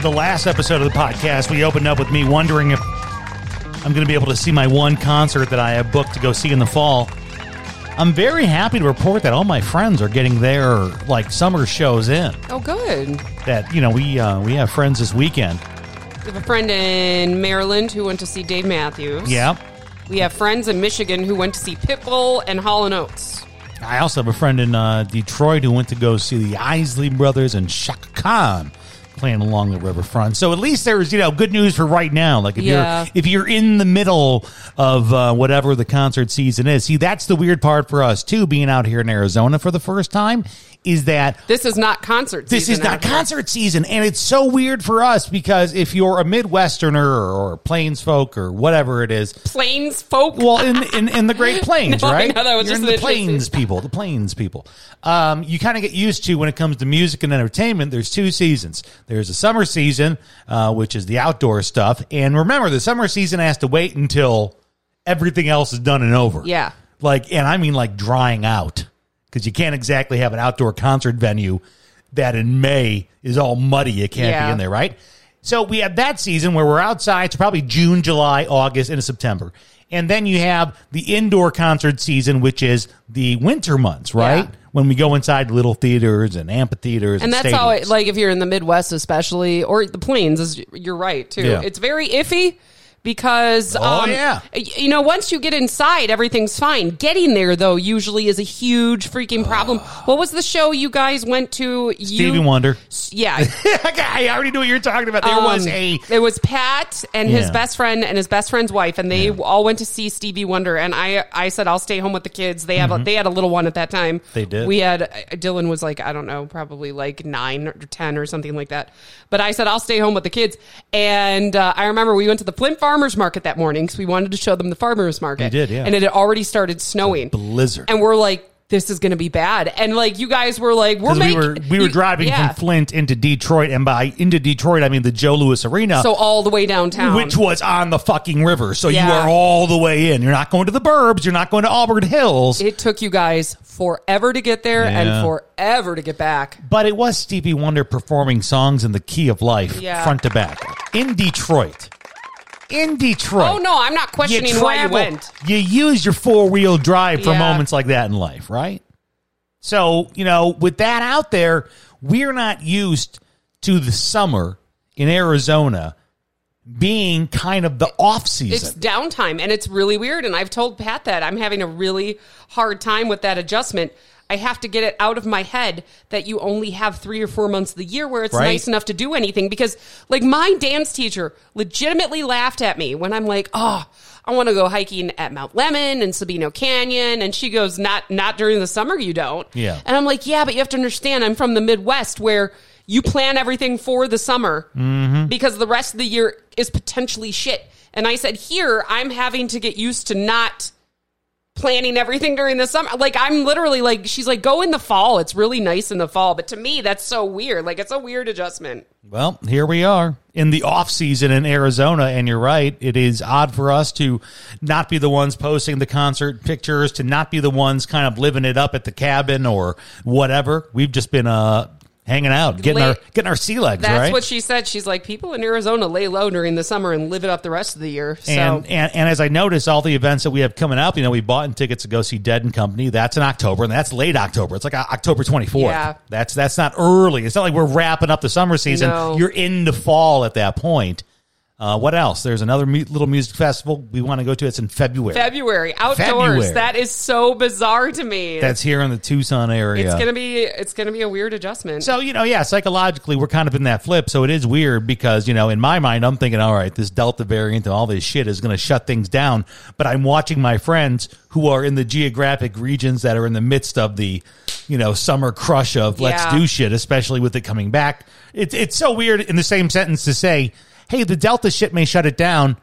the last episode of the podcast, we opened up with me wondering if I'm going to be able to see my one concert that I have booked to go see in the fall. I'm very happy to report that all my friends are getting their like summer shows in. Oh, good. That you know we uh, we have friends this weekend. We have a friend in Maryland who went to see Dave Matthews. Yeah. We have friends in Michigan who went to see Pitbull and Hall and Oates. I also have a friend in uh, Detroit who went to go see the Isley Brothers and Chaka Khan playing along the riverfront. So at least there's you know good news for right now. Like if Yeah. you're if you're in the middle of uh, whatever the concert season is, see that's the weird part for us too. Being out here in Arizona for the first time is that This is not concert this season is not concert season, and it's so weird for us because if you're a Midwesterner or, Plains folk or whatever it is, Plains folk. well, in in, in the Great Plains, No, I right? that was You're just in the Plains people, the Plains people. Um, you kind of get used to when it comes to music and entertainment. There's two seasons. There's a summer season, uh, which is the outdoor stuff, and remember, the summer season has to wait until everything else is done and over. Yeah. like, and I mean like drying out because you can't exactly have an outdoor concert venue that in May is all muddy. You can't Yeah. be in there, right? So we have that season where we're outside. It's probably June, July, August, into September. And then you have the indoor concert season, which is the winter months, right? Yeah. When we go inside little theaters and amphitheaters. and And, that's how like if you're in the Midwest especially or the Plains is you're right too. Yeah. It's very iffy because Oh, um, yeah. you know once you get inside everything's fine. Getting there though usually is a huge freaking problem. what was the show you guys went to? You, Stevie Wonder. Yeah. I already knew what you were talking about. There was Um, a. It was Pat and his Yeah. best friend and his best friend's wife, and they all went to see Stevie Wonder. And I, I said I'll stay home with the kids. They have, a, they had a little one at that time. Mm-hmm. They did. We had uh, Dylan was like I don't know, probably like nine or ten or something like that. But I said I'll stay home with the kids. And uh, I remember we went to the Flint Farmers Market that morning because we wanted to show them the farmers market. You did, yeah. And it had already started snowing, blizzard. and we're like. This is going to be bad, and like you guys were like, we're Because we were we were you- driving yeah. from Flint into Detroit, and by into Detroit I mean the Joe Louis Arena. so all the way downtown, which was on the fucking river. So you Yeah. are all the way in. You're not going to the burbs. You're not going to Auburn Hills. It took you guys forever to get there Yeah. and forever to get back. but it was Stevie Wonder performing songs in the key of life, Yeah. front to back, in Detroit. In Detroit. Oh no, I'm not questioning why you went. You use your four wheel drive for Yeah. moments like that in life, right? So, you know, with that out there, we're not used to the summer in Arizona being kind of the off season. It's downtime and it's really weird. And I've told Pat that I'm having a really hard time with that adjustment. I have to get it out of my head that you only have three or four months of the year where it's Right. nice enough to do anything. Because, like, my dance teacher legitimately laughed at me when I'm like, oh, I want to go hiking at Mount Lemmon and Sabino Canyon. And she goes, not, not during the summer, you don't. Yeah. And I'm like, yeah, but you have to understand, I'm from the Midwest where you plan everything for the summer mm-hmm. because the rest of the year is potentially shit. And I said, here, I'm having to get used to not planning everything during the summer. Like, I'm literally like, she's like, go in the fall. It's really nice in the fall. But to me, that's so weird. Like, it's a weird adjustment. Well, here we are in the off season in Arizona, and you're right. It is odd for us to not be the ones posting the concert pictures, to not be the ones kind of living it up at the cabin or whatever. We've just been uh hanging out, getting Lay- our getting our sea legs, That's right? what she said. She's like, people in Arizona lay low during the summer and live it up the rest of the year. So, and, and and as I notice all the events that we have coming up, you know, we bought in tickets to go see Dead and Company. That's in October, and that's late October. It's like uh, October twenty fourth. Yeah. That's that's not early. It's not like we're wrapping up the summer season. No. You're in the fall at that point. Uh, what else? There's another mu- little music festival we want to go to. It's in February. February outdoors. February. That is so bizarre to me. That's here in the Tucson area. it's gonna be it's gonna be a weird adjustment. So, you know, yeah, psychologically, we're kind of in that flip. So it is weird because, you know, in my mind, I'm thinking, all right, this Delta variant and all this shit is going to shut things down. But I'm watching my friends who are in the geographic regions that are in the midst of the, you know, summer crush of let's Yeah. do shit, especially with it coming back. It's, it's so weird in the same sentence to say, hey, the Delta shit may shut it down.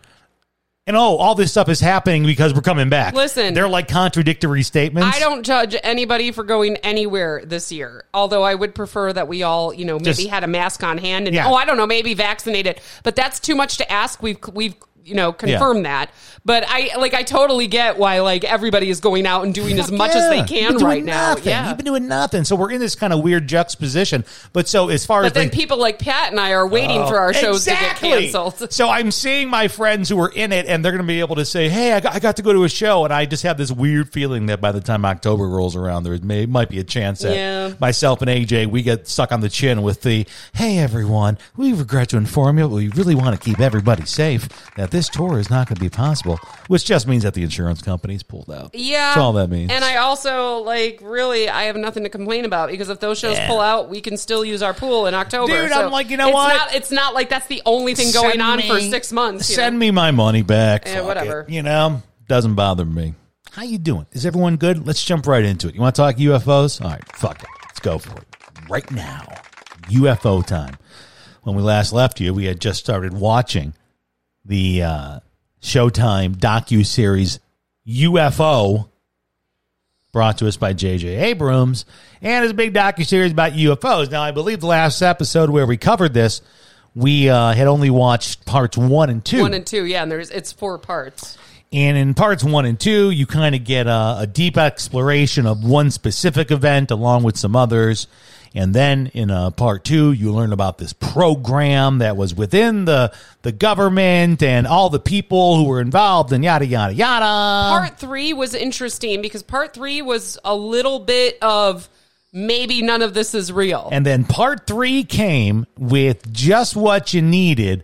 And oh, all this stuff is happening because we're coming back. Listen. they're like contradictory statements. I don't judge anybody for going anywhere this year. Although I would prefer that we all, you know, maybe Just- had a mask on hand and Yeah. oh, I don't know, maybe vaccinated. But that's too much to ask. We've we've you know confirmed that. But I like I totally get why like everybody is going out and doing as much yeah. as they You've can right now. nothing. Yeah. You've been doing nothing. So we're in this kind of weird juxtaposition. But so as far as then like, people like Pat and I are waiting for our shows Exactly. to get canceled. So I'm seeing my friends who are in it, and they're going to be able to say, "Hey, I got, I got to go to a show," and I just have this weird feeling that by the time October rolls around, there may might be a chance that Yeah. myself and AJ we get stuck on the chin with the, "Hey, everyone, we regret to inform you, but we really want to keep everybody safe. That this tour is not going to be possible," which just means that the insurance company's pulled out. Yeah, that's all that means. And I also like really, I have nothing to complain about because if those shows Yeah. pull out, we can still use our pool in October. Dude, So I'm like, you know it's what? Not, it's not like that's the only thing going Send on me- for six months. Send know? me my money back. Yeah, whatever. it. You know, doesn't bother me. How you doing? Is everyone good? Let's jump right into it. You want to talk UFOs? All right, fuck it. Let's go for it. Right now, UFO time. When we last left you, we had just started watching the uh, Showtime docu series UFO, brought to us by J.J. Abrams, and it's a big docu series about UFOs. Now, I believe the last episode where we covered this, we uh, had only watched parts one and two. One and two, yeah, and there's it's four parts. And in parts one and two, you kind of get a, a deep exploration of one specific event along with some others. And then in uh, part two, you learn about this program that was within the the government and all the people who were involved and yada yada yada. Part three was interesting because part three was a little bit of maybe none of this is real. And then part three came with just what you needed.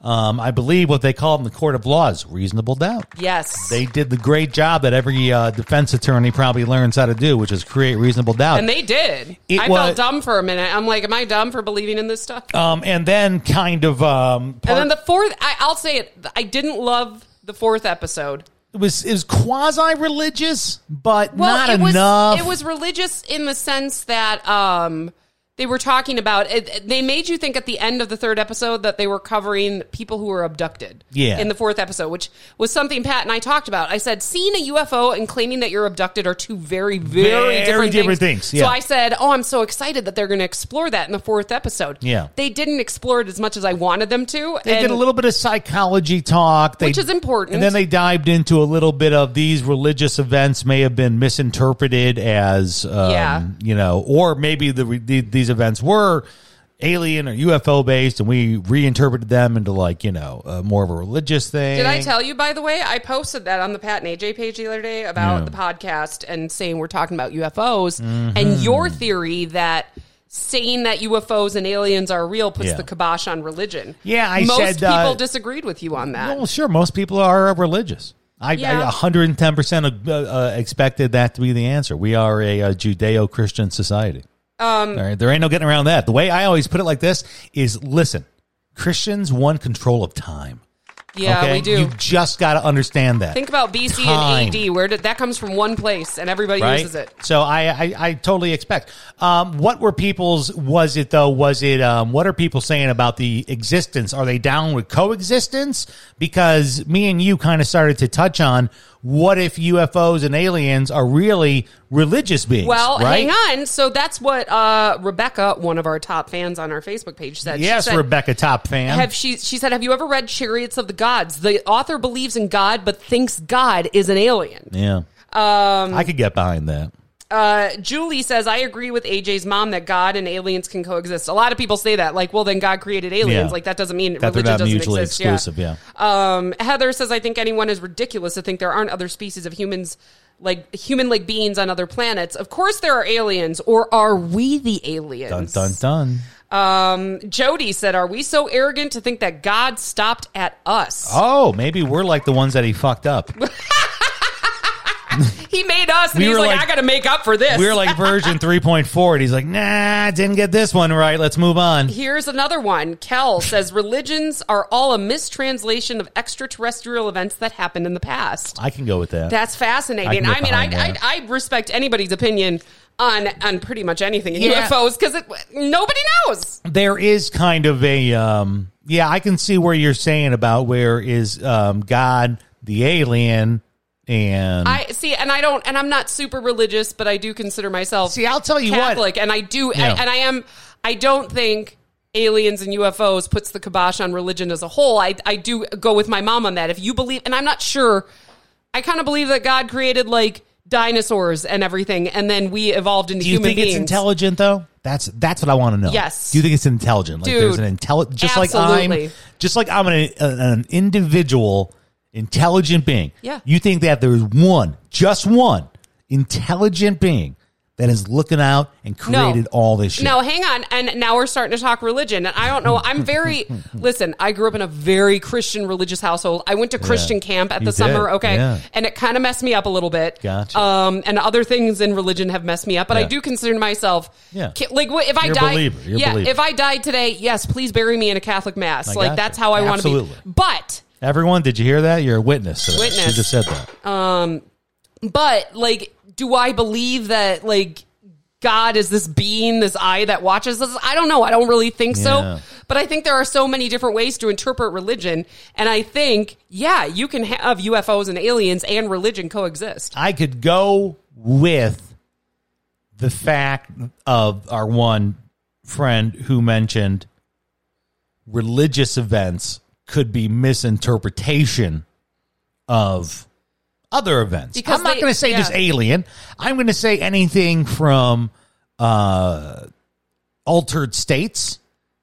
Um, I believe what they call in the court of law is reasonable doubt. yes, They did the great job that every uh, defense attorney probably learns how to do, which is create reasonable doubt. and they did. It I was- felt dumb for a minute. I'm like, am I dumb for believing in this stuff? um, and then kind of um, and then the fourth, I, I'll say it. I didn't love the fourth episode. it was it was quasi religious, but Well, not it was enough. it was religious in the sense that um they were talking about it, they made you think at the end of the third episode that they were covering people who were abducted Yeah. in the fourth episode which was something pat and i talked about i said seeing a ufo and claiming that you're abducted are two very very, Very different, different things, things, yeah. so i said oh i'm so excited that they're going to explore that in the fourth episode Yeah. they didn't explore it as much as i wanted them to They did a little bit of psychology talk, they, Which is important. and then they dived into a little bit of these religious events may have been misinterpreted as, um, Yeah. you know, or maybe the, the these events were alien or UFO based, and we reinterpreted them into like you know uh, more of a religious thing. Did I tell you, by the way? I posted that on the Pat and AJ page the other day about Yeah. the podcast and saying we're talking about UFOs Mm-hmm. and your theory that saying that UFOs and aliens are real puts Yeah. the kibosh on religion. Yeah, I Most said, people uh, disagreed with you on that. Well, sure. Most people are religious. I, Yeah. I 110% uh, uh, expected that to be the answer. We are a, uh Judeo Christian society. Um, right, there ain't no getting around that. The way I always put it like this is listen, Christians want control of time. Yeah, okay? we do. You just got to understand that. Think about BC Time. and AD. Where did that comes from? One place, and everybody right? uses it. So I, I, I totally expect. Um, what were people's? Was it though? Was it? Um, what are people saying about the existence? Are they down with coexistence? Because me and you kind of started to touch on what if UFOs and aliens are really religious beings? Well, right? hang on. So that's what uh, Rebecca, one of our top fans on our Facebook page, said. She Yes, said, Rebecca, top fan. Have she? She said, "Have you ever read Chariots of the Gods? The author believes in God, but thinks God is an alien." yeah, um, I could get behind that. Uh, Julie says, "I agree with AJ's mom that God and aliens can coexist." A lot of people say that, like, "Well, then God created aliens." Yeah. Like that doesn't mean That religion not doesn't mutually exist. exclusive. Yeah. Um, Heather says, "I think anyone is ridiculous to think there aren't other species of humans." Like human like beings on other planets. Of course there are aliens, or are we the aliens? Dun dun dun. Um, Jody said, "Are we so arrogant to think that God stopped at us? Oh, maybe we're like the ones that he fucked up. He made us, and We he's like, like- I got to make up for this." We were like version 3.4, and he's like, nah, didn't get this one right. Let's move on. Here's another one. Kel says religions are all a mistranslation of extraterrestrial events that happened in the past. I can go with that. That's fascinating. I I, mean, I, I. I respect anybody's opinion on on pretty much anything Yeah. UFOs because nobody knows. there is kind of a um yeah i can see where you're saying about where is um god the alien and I see, and I don't, and I'm not super religious, but I do consider myself. See, I'll tell you what. Catholic, and I do, Yeah. and I am. I don't think aliens and UFOs puts the kibosh on religion as a whole. I I do go with my mom on that. If you believe, and I'm not sure, I kind of believe that God created like dinosaurs and everything, and then we evolved into do you human think beings. it's intelligent though that's that's what i want to know Yes. do you think it's intelligent like Dude, there's an intelligent just like i'm just like i'm an, an individual intelligent being Yeah. you think that there's one just one intelligent being that is looking out and created all this shit No, hang on. And now we're starting to talk religion. And I don't know. I'm very, listen, I grew up in a very Christian religious household. I went to Christian camp at You the summer, did, okay? yeah. And it kind of messed me up a little bit. Gotcha. Um, and other things in religion have messed me up, but I do consider myself, Yeah. like, if I You're die, believer. You're a yeah, believer. if I died today, yes, please bury me in a Catholic mass. I like, gotcha. that's how I want to be. But, everyone did you hear that you're a witness to that. Witness. she just said that um, but, like, do I believe that, like, God is this being, this eye that watches us? I don't know. I don't really think Yeah. so. But I think there are so many different ways to interpret religion. And I think, yeah, you can have UFOs and aliens and religion coexist. I could go with the fact of our one friend who mentioned religious events could be misinterpretation of other events. Because I'm not going to say yeah. just alien. I'm going to say anything from uh, altered states.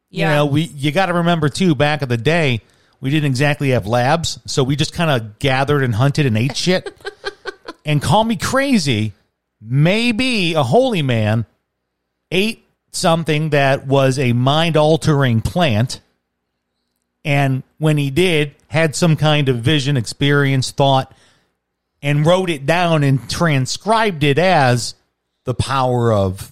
Yeah. You know, we you got to remember too. Back in the day, we didn't exactly have labs, so we just kind of gathered and hunted and ate shit. and call me crazy, maybe a holy man ate something that was a mind altering plant, and when he did, had some kind of vision, experience, thought, and wrote it down and transcribed it as the power of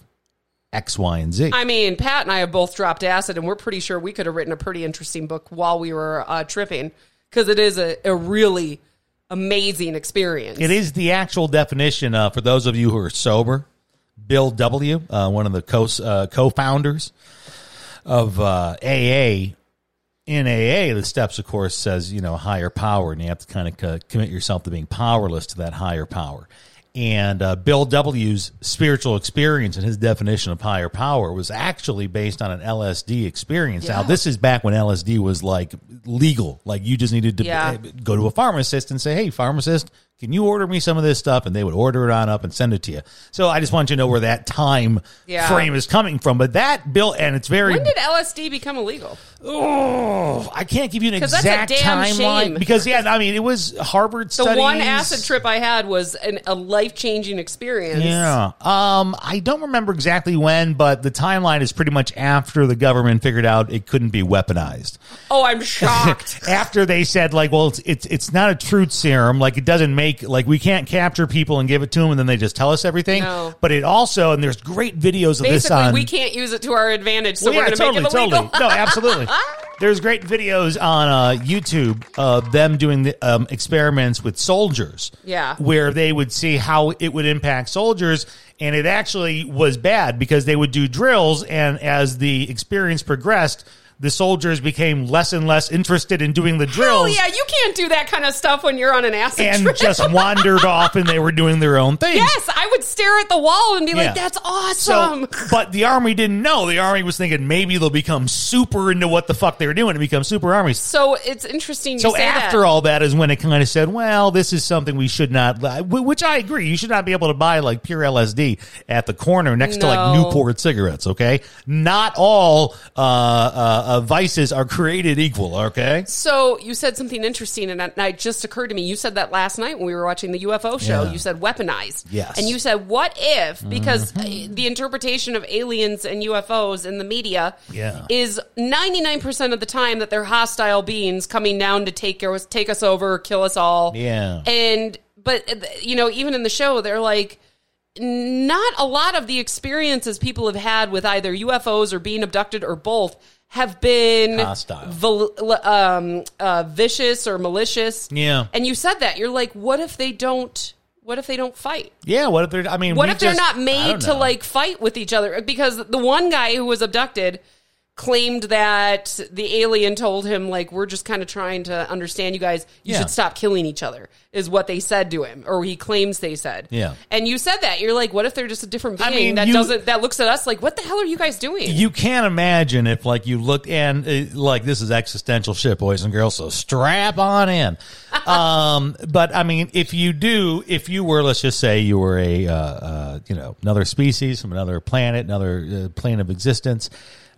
X, Y, and Z. I mean, Pat and I have both dropped acid, and we're pretty sure we could have written a pretty interesting book while we were uh, tripping because it is a, a really amazing experience. It is the actual definition uh, for those of you who are sober. Bill W., uh, one of the co uh, co-founders of uh, AA. In AA, the steps, of course, says you know higher power, and you have to kind of commit yourself to being powerless to that higher power. And uh, Bill W.'s spiritual experience and his definition of higher power was actually based on an LSD experience. Now, this is back when LSD was like legal. Like you just needed to Yeah. go to a pharmacist and say, "Hey, pharmacist, can you order me some of this stuff?" And they would order it on up and send it to you. So I just want you to know where that time Yeah. frame is coming from. But that bill, and it's very when did LSD become illegal? oh, I can't give you an 'Cause that's a exact damn timeline shame. because yeah, I mean it was Harvard The studies. one acid trip I had was an, a life changing experience. Yeah. Um, I don't remember exactly when, but the timeline is pretty much after the government figured out it couldn't be weaponized. Oh, I'm shocked. after they said like, well, it's, it's it's not a truth serum. Like it doesn't make like we can't capture people and give it to them, and then they just tell us everything. No. But it also and there's great videos of this on. we can't use it to our advantage, so Well, we're yeah, going to make it illegal. Totally. No, absolutely. There's great videos on uh, YouTube of them doing the um, experiments with soldiers. Yeah. Where they would see how it would impact soldiers. And it actually was bad because they would do drills. And as the experience progressed, the soldiers became less and less interested in doing the Hell drills. yeah, you can't do that kind of stuff when you're on an acid And trip. just wandered off and they were doing their own thing. yes, I would stare at the wall and be Yeah. like, "That's awesome." So, but the army didn't know. The army was thinking maybe they'll become super into what the fuck they were doing and become super armies. So it's interesting. You So after that. all that is when it kind of said, well, this is something we should not, which I agree. You should not be able to buy like pure LSD at the corner next to like Newport cigarettes. Okay. Not all, uh, uh, uh, vices are created equal. Okay. So you said something interesting, and it- just occurred to me. You said that last night when we were watching the UFO show. Yeah. You said weaponized. Yes. Mm-hmm. And you said, what if, because uh, the interpretation of aliens and UFOs in the media Yeah. is 99% of the time that they're hostile beings coming down to take us, take us over, kill us all. Yeah. And, but, uh, you know, even in the show, they're like, not a lot of the experiences people have had with either UFOs or being abducted or both have been Hostile. vol- um, uh, vicious or malicious. Yeah. And you said that you're like, what if they don't? What if they don't fight? Yeah. What if they're? I mean, What if they're not made to like fight with each other? Because the one guy who was abducted claimed that the alien told him like we're just kind of trying to understand you guys you Yeah. should stop killing each other is what they said to him or he claims they said Yeah. and you said that you're like what if they're just a different being I mean, that you- doesn't that looks at us like what the hell are you guys doing You can't imagine if, like, you looked and uh, like this is existential shit, boys and girls. So strap on in. um, but I mean, if you do, if you were, let's just say, you were a, uh, uh, you know, another species from another planet, another uh, plane of existence,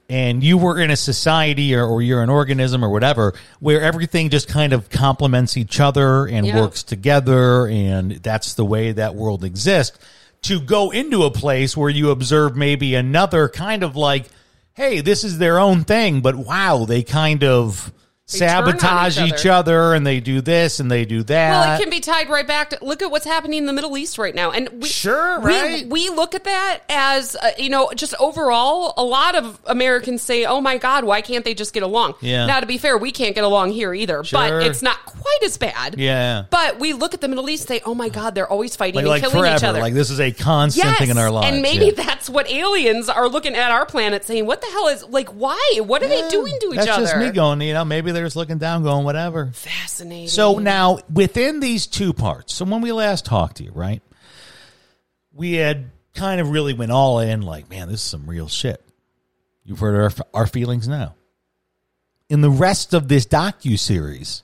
and you were in a society or, or you're an organism or whatever where everything just kind of complements each other and Yeah. works together, and that's the way that world exists. To go into a place where you observe maybe another kind of like, hey, this is their own thing, but wow, they kind of They sabotage each each other. other. and they do this and they do that. Well, it can be tied right back to look at what's happening in the Middle East right now, and we, Sure, we, right. We look at that as uh, you know, just overall, a lot of Americans say, "Oh my God, why can't they just get along?" Yeah. Now, to be fair, we can't get along here either, Sure. but it's not quite as bad. Yeah. But we look at the Middle East, and say, "Oh my God, they're always fighting like, and like killing forever. each other." Like this is a constant Yes, thing in our lives. and maybe yeah. that's what aliens are looking at our planet, saying, "What the hell is like? Why? What are they doing to each That's other?" just me going, you know, maybe they're just looking down, going, whatever. Fascinating. So now within these two parts, so when we last talked to you, right? We had kind of really went all in, like, man, this is some real shit. You've heard our our feelings now. In the rest of this docu series,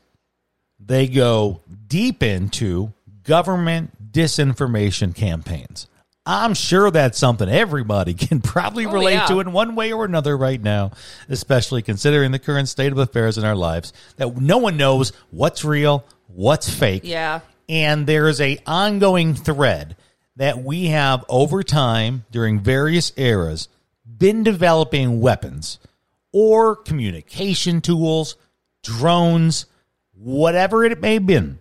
they go deep into government disinformation campaigns. I'm sure that's something everybody can probably Oh, relate yeah. to in one way or another right now, especially considering the current state of affairs in our lives that no one knows what's real, what's fake. Yeah. And there's a ongoing thread that we have over time during various eras been developing weapons or communication tools, drones, whatever it may have been,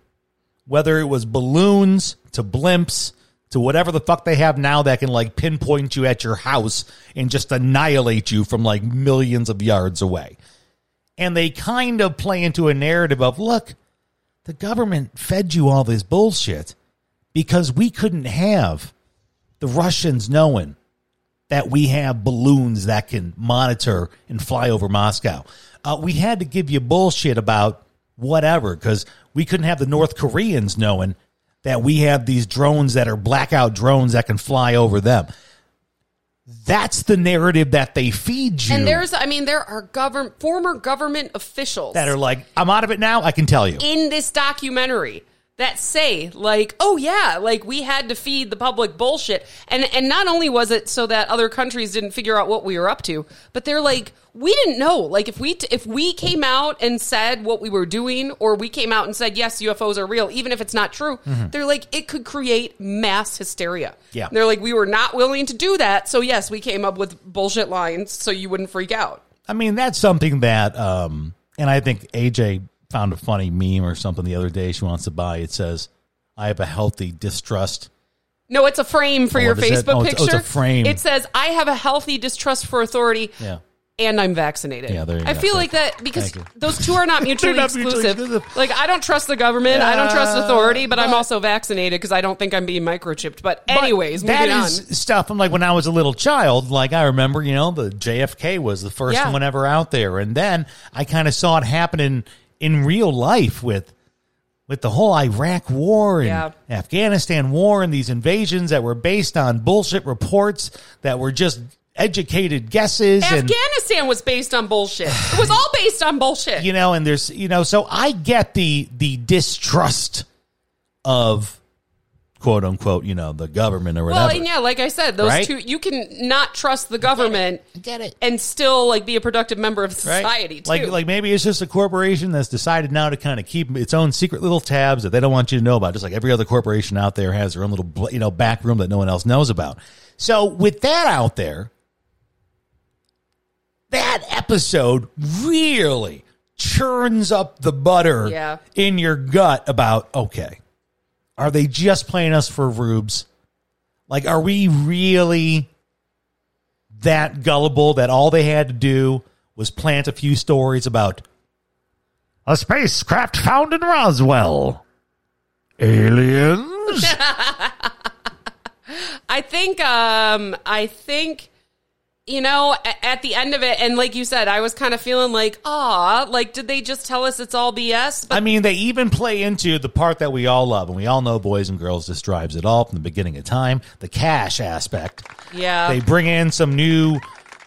whether it was balloons to blimps to whatever the fuck they have now that can like pinpoint you at your house and just annihilate you from like millions of yards away. And they kind of play into a narrative of look, the government fed you all this bullshit because we couldn't have the Russians knowing that we have balloons that can monitor and fly over Moscow. Uh, we had to give you bullshit about whatever because we couldn't have the North Koreans knowing that we have these drones that are blackout drones that can fly over them. That's the narrative that they feed you. And there's, I mean, there are govern former government officials that are like, I'm out of it now. I can tell you. in this documentary that say like oh yeah like we had to feed the public bullshit and and not only was it so that other countries didn't figure out what we were up to but they're like we didn't know like if we t- if we came out and said what we were doing or we came out and said yes UFOs are real even if it's not true they're like it could create mass hysteria Mm-hmm. Yeah. they're like we were not willing to do that so yes we came up with bullshit lines so you wouldn't freak out I mean, that's something that, um, and I think AJ found a funny meme or something the other day she wants to buy. It says, I have a healthy distrust. No, it's a frame for Oh, your what is it? Facebook Oh, it's- oh, picture. it's a frame. It says, "I have a healthy distrust for authority." Yeah. And I'm vaccinated. Yeah, there you I go. feel Thank like that because those two are not mutually not mutually exclusive. Like I don't trust the government, I don't trust Uh, authority, but, I'm also vaccinated because I don't think I'm being microchipped. But But anyways, that moving is on. stuff. I'm like, when I was a little child, like I remember, you know, the JFK was the first Yeah. one ever out there. And then I kind of saw it happening in real life with with the whole Iraq war and Yeah. Afghanistan war and these invasions that were based on bullshit reports that were just educated guesses and Afghanistan was based on bullshit. It was all based on bullshit. you know and there's you know so i get the the distrust of quote unquote, you know, the government or whatever. Well, whatever. and yeah, like I said, those Right? two you can not trust the government Get it. and still like be a productive member of Right? society too. Like, like maybe it's just a corporation that's decided now to kind of keep its own secret little tabs that they don't want you to know about. Just like every other corporation out there has their own little, you know, back room that no one else knows about. So with that out there, that episode really churns up the butter Yeah. in your gut about okay, are they just playing us for rubes? Like, are we really that gullible that all they had to do was plant a few stories about a spacecraft found in Roswell? Aliens? I think um I think you know at the end of it and like you said I was kind of feeling like ah like did they just tell us it's all BS but I mean, they even play into the part that we all love, and we all know boys and girls, this drives it all from the beginning of time the cash aspect. yeah They bring in some new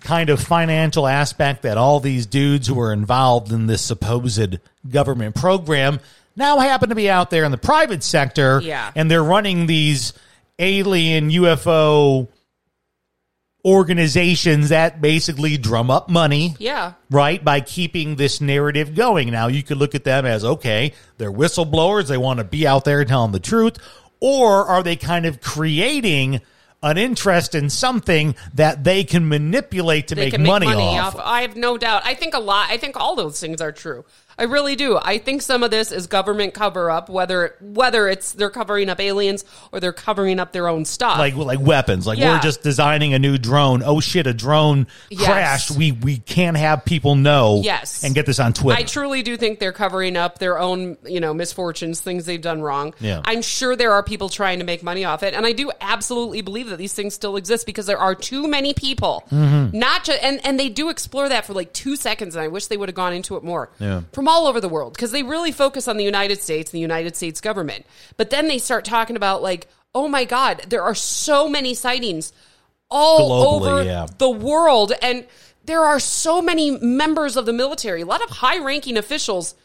kind of financial aspect that all these dudes who are involved in this supposed government program now happen to be out there in the private sector. Yeah. And they're running these alien UFO organizations that basically drum up money yeah right? By keeping this narrative going. Now, you could look at them as okay, they're whistleblowers, they want to be out there telling the truth, or are they kind of creating an interest in something that they can manipulate to they make, can make money, money, off? off. I have no doubt. I think a lot. I think all those things are true. I really do. I think some of this is government cover up, whether whether it's they're covering up aliens or they're covering up their own stuff. Like like weapons, like Yeah. we're just designing a new drone. Oh shit, a drone Yes. crashed. We we can't have people know. Yes. and get this on Twitter. I truly do think they're covering up their own, you know, misfortunes, things they've done wrong. Yeah. I'm sure there are people trying to make money off it, and I do absolutely believe that these things still exist because there are too many people. Mm-hmm. Not just, and and they do explore that for like two seconds, and I wish they would have gone into it more. Yeah. From all over the world because they really focus on the United States, and the United States government, but then they start talking about like, oh my God, there are so many sightings all Globally, over yeah. the world. And there are so many members of the military, a lot of high ranking officials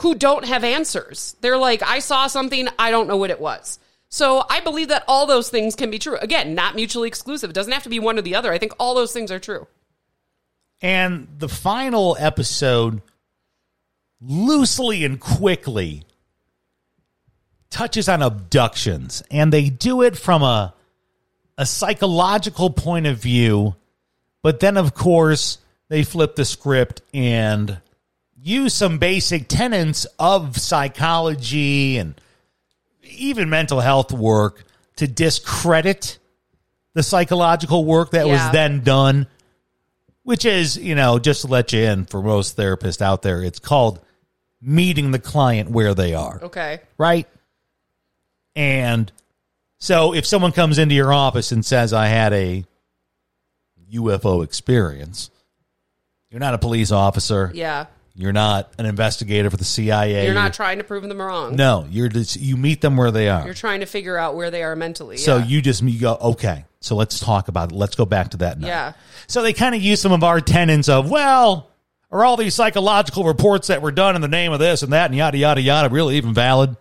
who don't have answers. They're like, I saw something, I don't know what it was. So I believe that all those things can be true. Again, not mutually exclusive. It doesn't have to be one or the other. I think all those things are true. And the final episode, loosely and quickly, touches on abductions. And they do it from a, a psychological point of view. But then, of course, they flip the script and use some basic tenets of psychology and even mental health work to discredit the psychological work that was then done which is, you know, just to let you in for most therapists out there, it's called meeting the client where they are, Okay. right? And so if someone comes into your office and says, I had a UFO experience, you're not a police officer. Yeah. You're not an investigator for the CIA. You're not trying to prove them wrong. No, you're just, you meet them where they are. You're trying to figure out where they are mentally. So yeah. you just you go, okay, so let's talk about it. Let's go back to that now. Yeah. So they kind of use some of our tenets of, well, are all these psychological reports that were done in the name of this and that and yada, yada, yada really even valid?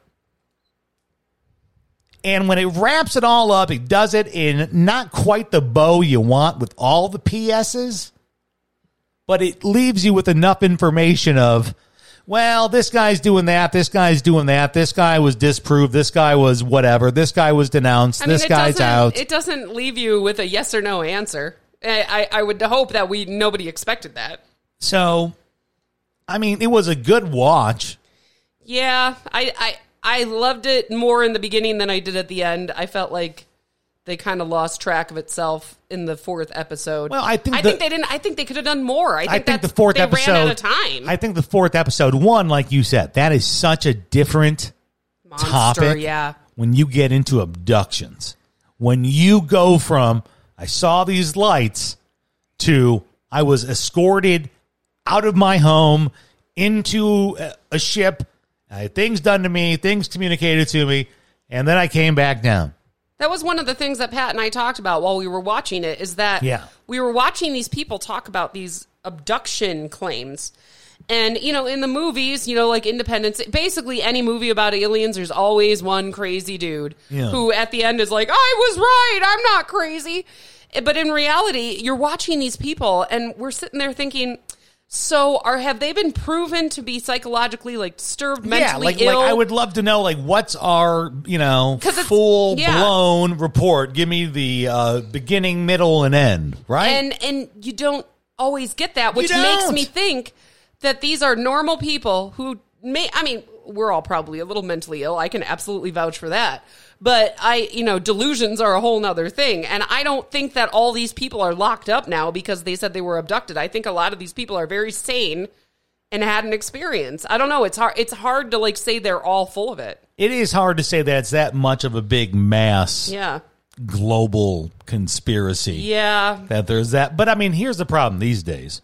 And when it wraps it all up, it does it in not quite the bow you want with all the PSs, but it leaves you with enough information of, well, this guy's doing that, this guy's doing that, this guy was disproved, this guy was whatever, this guy was denounced, I mean, this guy's out. It doesn't leave you with a yes or no answer. I, I I would hope that we nobody expected that. So, I mean, it was a good watch. Yeah, I, I I loved it more in the beginning than I did at the end. I felt like they kind of lost track of itself in the fourth episode. Well, I think I the- think they didn't. I think they could have done more. I think, I think the fourth they episode. ran out of time. I think the fourth episode, one, like you said, that is such a different Monster, topic. yeah. When you get into abductions, when you go from I saw these lights to I was escorted out of my home into a, ship. I had things done to me, things communicated to me, and then I came back down. That was one of the things that Pat and I talked about while we were watching it. Is that Yeah. we were watching these people talk about these abduction claims, And you know, in the movies, you know, like Independence, basically any movie about aliens, there's always one crazy dude Yeah. who at the end is like, "I was right. I'm not crazy." But in reality, you're watching these people, and we're sitting there thinking, "So, are have they been proven to be psychologically like disturbed, mentally yeah, like, ill?" like I would love to know like what's our you know full yeah. blown report. Give me the uh, beginning, middle, and end. Right? and and you don't always get that which makes me think that these are normal people who may i mean we're all probably a little mentally ill i can absolutely vouch for that but i you know delusions are a whole nother thing and i don't think that all these people are locked up now because they said they were abducted i think a lot of these people are very sane and had an experience i don't know it's hard it's hard to like say they're all full of it it is hard to say that it's that much of a big mass yeah global conspiracy. yeah that there's that. But I mean, here's the problem these days.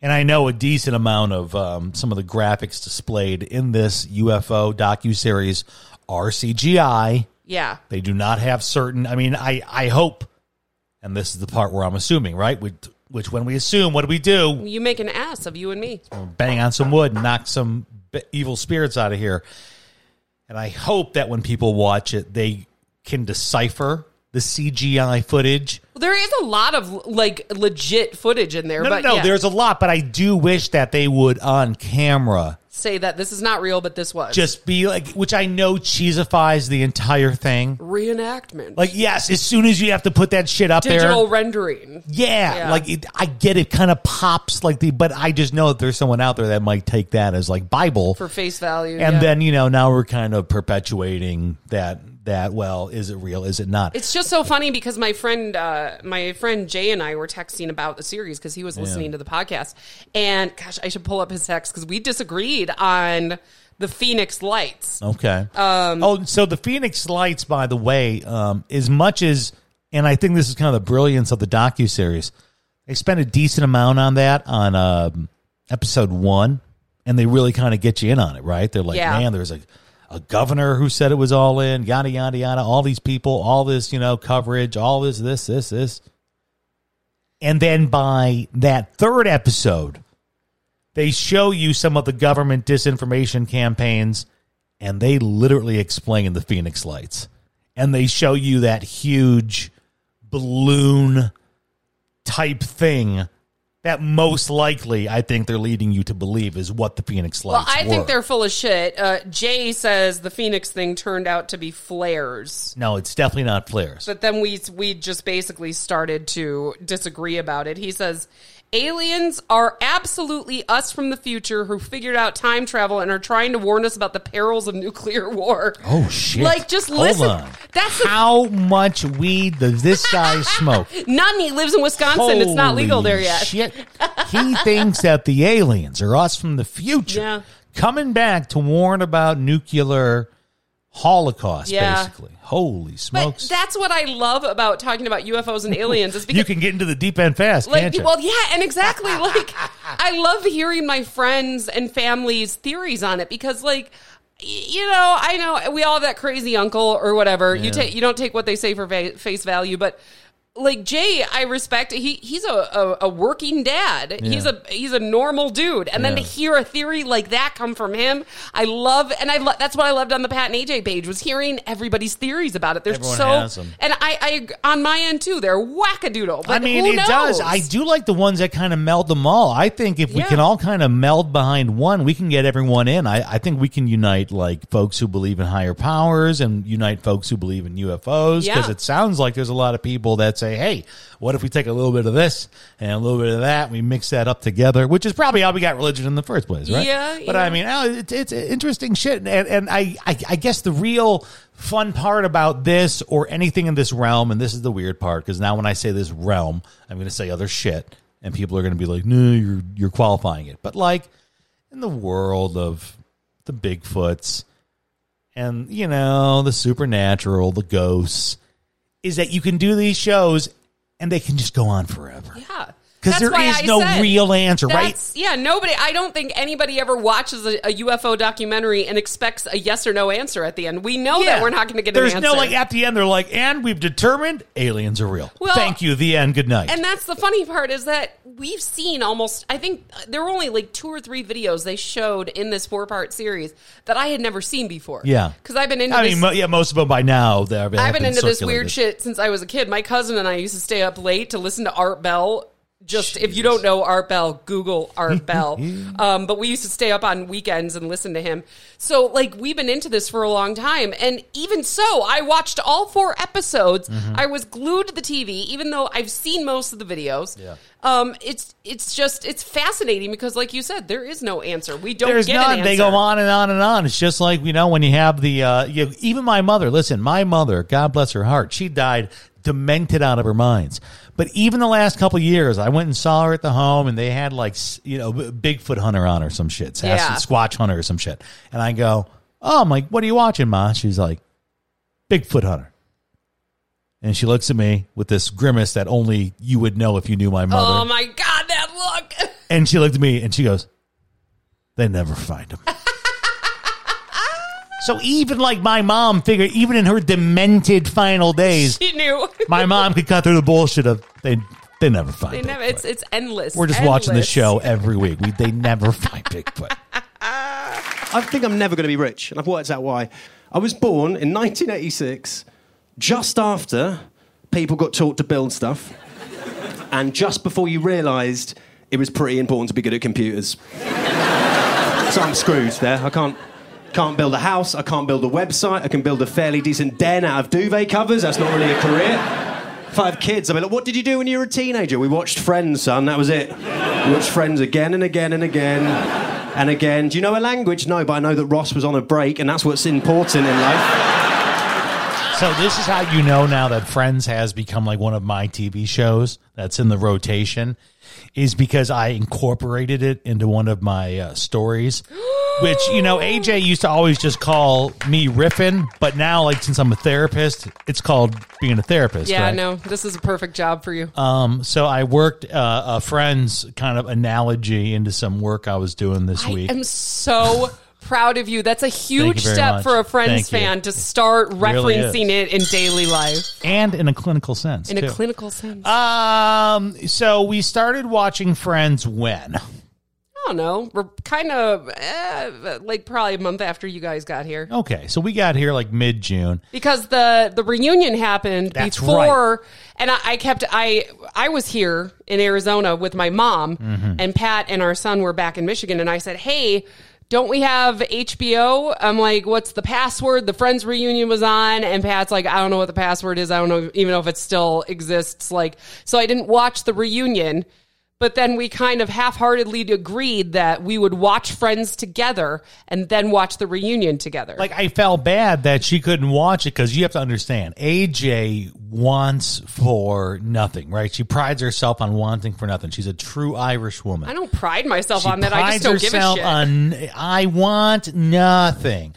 And I know a decent amount of um, some of the graphics displayed in this UFO docu series are CGI. yeah They do not have certain. I mean, I I hope, and this is the part where I'm assuming, right? Which, which when we assume, what do we do? you make an ass of you and me Bang on some wood, knock some b- evil spirits out of here. And I hope that when people watch it, they can decipher the CGI footage. Well, there is a lot of like legit footage in there, No, but no, no. yeah, There's a lot, but I do wish that they would on camera say that this is not real, but this was just be like, which I know cheesifies the entire thing. reenactment, Like, yes, as soon as you have to put that shit up digital there, rendering. yeah, Yeah. like it, I get it, kind of pops like the, but I just know that there's someone out there that might take that as like Bible, For face value, and yeah. then you know now we're kind of perpetuating that that well, is it real? Is it not? it's just so funny because my friend, uh, my friend Jay and I were texting about the series because he was listening to the podcast, and gosh, I should pull up his text because we disagreed on the Phoenix Lights. Okay. Um, oh, so the Phoenix Lights, by the way, um, as much as, and I think this is kind of the brilliance of the docu series. They spent a decent amount on that on um, episode one, and they really kind of get you in on it, right? They're like, Yeah. man, there's a a governor who said it was all in, yada yada yada. All these people, all this, you know, coverage, all this, this, this, this, and then by that third episode, they show you some of the government disinformation campaigns and they literally explain the Phoenix Lights. And they show you that huge balloon type thing that most likely I think they're leading you to believe is what the Phoenix Well, I were. think they're full of shit. Uh, Jay says the Phoenix thing turned out to be flares. No, it's definitely not flares. But then we we just basically started to disagree about it. He says aliens are absolutely us from the future who figured out time travel and are trying to warn us about the perils of nuclear war. Oh shit! Like, just Hold listen. on. That's the- how much weed does this guy smoke? None. He lives in Wisconsin. it's not legal there yet. Shit. He thinks that the aliens are us from the future Yeah. coming back to warn about nuclear holocaust, Yeah. basically. Holy But smokes. that's what I love about talking about UFOs and aliens is because you can get into the deep end fast, like can't you? well yeah and exactly like i love hearing my friends and family's theories on it because like you know i know we all have that crazy uncle or whatever you take you don't take what they say for va- face value but like Jay, I respect. He he's a, a, a working dad. He's a he's a normal dude. And then to hear a theory like that come from him, I love. And I lo- that's what I loved on the Pat and AJ page was hearing everybody's theories about it. They're Everyone so and I I on my end too. They're wackadoodle. But I mean, who it knows? does. I do like the ones that kind of meld them all. I think if we Yeah. can all kind of meld behind one, we can get everyone in. I, I think we can unite like folks who believe in higher powers and unite folks who believe in UFOs because Yeah. it sounds like there's a lot of people that say, "Hey, what if we take a little bit of this and a little bit of that, and we mix that up together?" Which is probably how we got religion in the first place, right? Yeah, But yeah. I mean, oh, it's, it's interesting shit, and, and I, I I guess the real fun part about this or anything in this realm, and this is the weird part because now when I say this realm, I'm going to say other shit, and people are going to be like, "No, you're you're qualifying it," but like in the world of the Bigfoots and you know the supernatural, the ghosts, is that you can do these shows and they can just go on forever. Yeah. Because there is I no said real answer, right? Yeah, nobody. I don't think anybody ever watches a, a UFO documentary and expects a yes or no answer at the end. We know that we're not going to get There's an answer. no like at the end they're like, and we've determined aliens are real. Well- Thank you. The end. Good night. and that's the funny part is that we've seen almost. I think there were only like two or three videos they showed in this four part series that I had never seen before. Yeah. because I've been into. I this, mean, mo- yeah, most of them by now. I've been into this weird shit since I was a kid. My cousin and I used to stay up late to listen to Art Bell. Just if you don't know Art Bell, Google Art Bell. Um, but we used to stay up on weekends and listen to him. So like we've been into this for a long time, and even so, I watched all four episodes. Mm-hmm. I was glued to the TV, even though I've seen most of the videos. Yeah. Um, it's it's just it's fascinating because, like you said, there is no answer. We don't. There's get none. An They go on and on and on. It's just like you know when you have the uh, you, even my mother. Listen, my mother, God bless her heart, she died demented out of her minds. But even the last couple of years, I went and saw her at the home, and they had like you know Bigfoot hunter on or some shit, Sasquatch Yeah. Squatch hunter or some shit. And I go, oh, I'm like, what are you watching, ma? She's like, Bigfoot hunter. And she looks at me with this grimace that only you would know if you knew my mother. Oh my god, that look! And she looked at me and she goes, They never find him. so even like my mom figured, even in her demented final days, she knew. my mom could cut through the bullshit of they they never find They Bigfoot. never. It's it's endless. We're just watching the show every week. We, they never find Bigfoot. I think I'm never going to be rich, and I've worked out why. I was born in 1986, just after people got taught to build stuff, and just before you realised it was pretty important to be good at computers. so I'm screwed there. I can't. Can't build a house. I can't build a website. I can build a fairly decent den out of duvet covers. That's not really a career. Five kids, I'll be like, what did you do when you were a teenager? We watched Friends, son. That was it. We watched Friends again and again and again and again. Do you know a language? No, but I know that Ross was on a break, and that's what's important in life. So this is how you know now that Friends has become like one of my TV shows that's in the rotation, is because I incorporated it into one of my uh, stories. Which you know, AJ used to always just call me riffing, but now, like since I'm a therapist, it's called being a therapist. Yeah, right? no, this is a perfect job for you. Um, so I worked uh, a friend's kind of analogy into some work I was doing this week. I'm so proud of you. That's a huge step much. for a Friends fan to start really is. referencing it in daily life and in a clinical sense. in a clinical sense. Um, so we started watching Friends when? I don't know. We're kind of eh, like probably a month after you guys got here. Okay, so we got here like mid June. because the the reunion happened That's before and I, I kept i i was here in arizona with my mom Mm-hmm. and pat and our son were back in michigan and i said hey don't we have hbo i'm like what's the password the friends reunion was on? And pat's like i don't know what the password is. I don't know even know if it still exists. Like so i didn't watch the reunion but then we kind of half-heartedly agreed that we would watch friends together and then watch the reunion together Like I felt bad that she couldn't watch it because you have to understand, AJ wants for nothing, right? She prides herself on wanting for nothing. She's a true Irish woman. I don't pride myself She on that. I just don't give a shit. on I want nothing.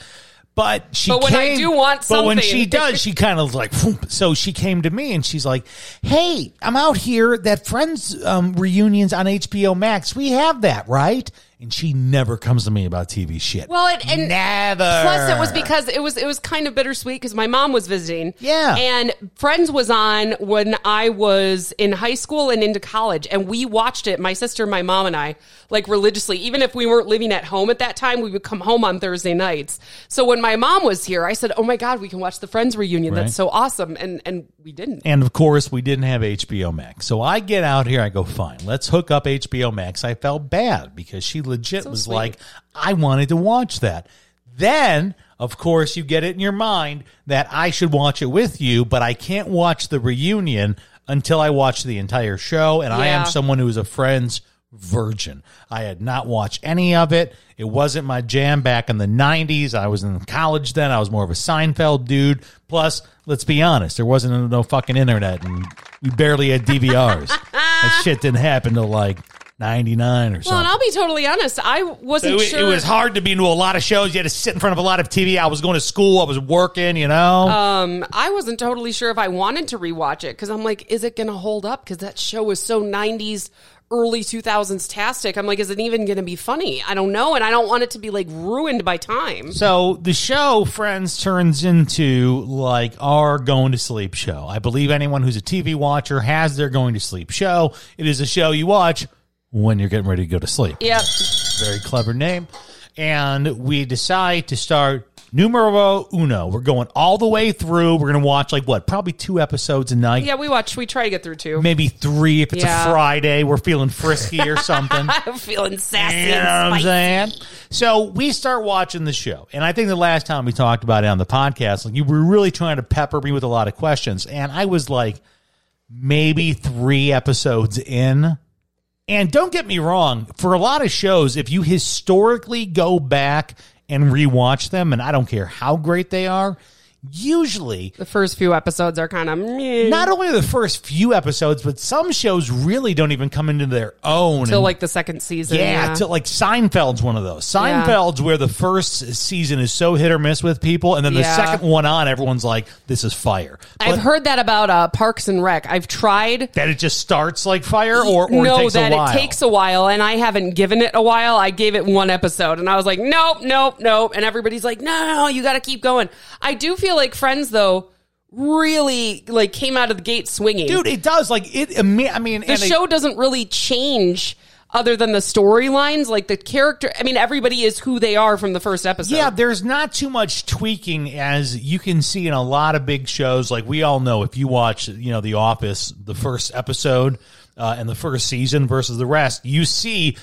But she But when I came- do want but when she does, she kind of like "Phoom." so she came to me and she's like, "Hey, I'm out here. That Friends um, reunions on HBO Max. We have that, right?" And she never comes to me about TV shit. well, it, and never. plus it was because it was it was kind of bittersweet because my mom was visiting. Yeah. and Friends was on when I was in high school and into college, and we watched it. My sister, my mom, and I like religiously. Even if we weren't living at home at that time, we would come home on Thursday nights. So when my mom was here, I said, "Oh my god, we can watch the Friends reunion. Right. That's so awesome!" And and we didn't. And of course, we didn't have HBO Max. So I get out here, I go, fine, let's hook up HBO Max. I felt bad because she legit So was sweet. like, I wanted to watch that. Then, of course, you get it in your mind that I should watch it with you, but I can't watch the reunion until I watch the entire show. And I am someone who is a Friends virgin. I had not watched any of it. It wasn't my jam back in the 90s. I was in college then. I was more of a Seinfeld dude. Plus, let's be honest, there wasn't no fucking internet and we barely had DVRs. that shit didn't happen till like 99 or something. Well, and. I'll be totally honest. I wasn't it, sure. it was hard to be into a lot of shows. You had to sit in front of a lot of TV. I was going to school. I was working, you know? Um, I wasn't totally sure if I wanted to rewatch it because I'm like, is it going to hold up? Because that show was so 90s, early 2000s tastic. I'm like, is it even going to be funny? I don't know. And I don't want it to be like ruined by time. So the show Friends turns into like our going to sleep show. I believe anyone who's a TV watcher has their going to sleep show. It is a show you watch when you're getting ready to go to sleep. Yep. Very clever name. And we decide to start numero uno. We're going all the way through. We're going to watch like what? Probably two episodes a night. Yeah, we watch, we try to get through two. Maybe three if it's Yeah. a Friday. We're feeling frisky or something. I'm feeling sassy You know what and I'm spicy. saying? So we start watching the show, and I think the last time we talked about it on the podcast, like you were really trying to pepper me with a lot of questions, and I was like, maybe three episodes in. And don't get me wrong, for a lot of shows, if you historically go back and rewatch them, and I don't care how great they are, usually The first few episodes are kind of meh. not only the first few episodes, but some shows really don't even come into their own until and- like the second season. yeah, to, like Seinfeld's one of those. Yeah. Seinfeld's where the first season is so hit or miss with people, and then the Yeah. second one on, everyone's like, "This is fire." I've heard that about uh, Parks and Rec. I've tried. that it just starts like fire, or, or no, it takes that a while. it takes a while, and I haven't given it a while. I gave it one episode, and I was like, nope, nope, nope. And everybody's like, no, no, no, you got to keep going. I do feel like Friends, though, really like came out of the gate swinging. Dude, it does. Like it. I mean, the and it- show doesn't really change other than the storylines. Like the character, I mean, everybody is who they are from the first episode. Yeah, there's not too much tweaking as you can see in a lot of big shows. Like we all know, if you watch, you know, The Office, the first episode uh, and the first season versus the rest, you see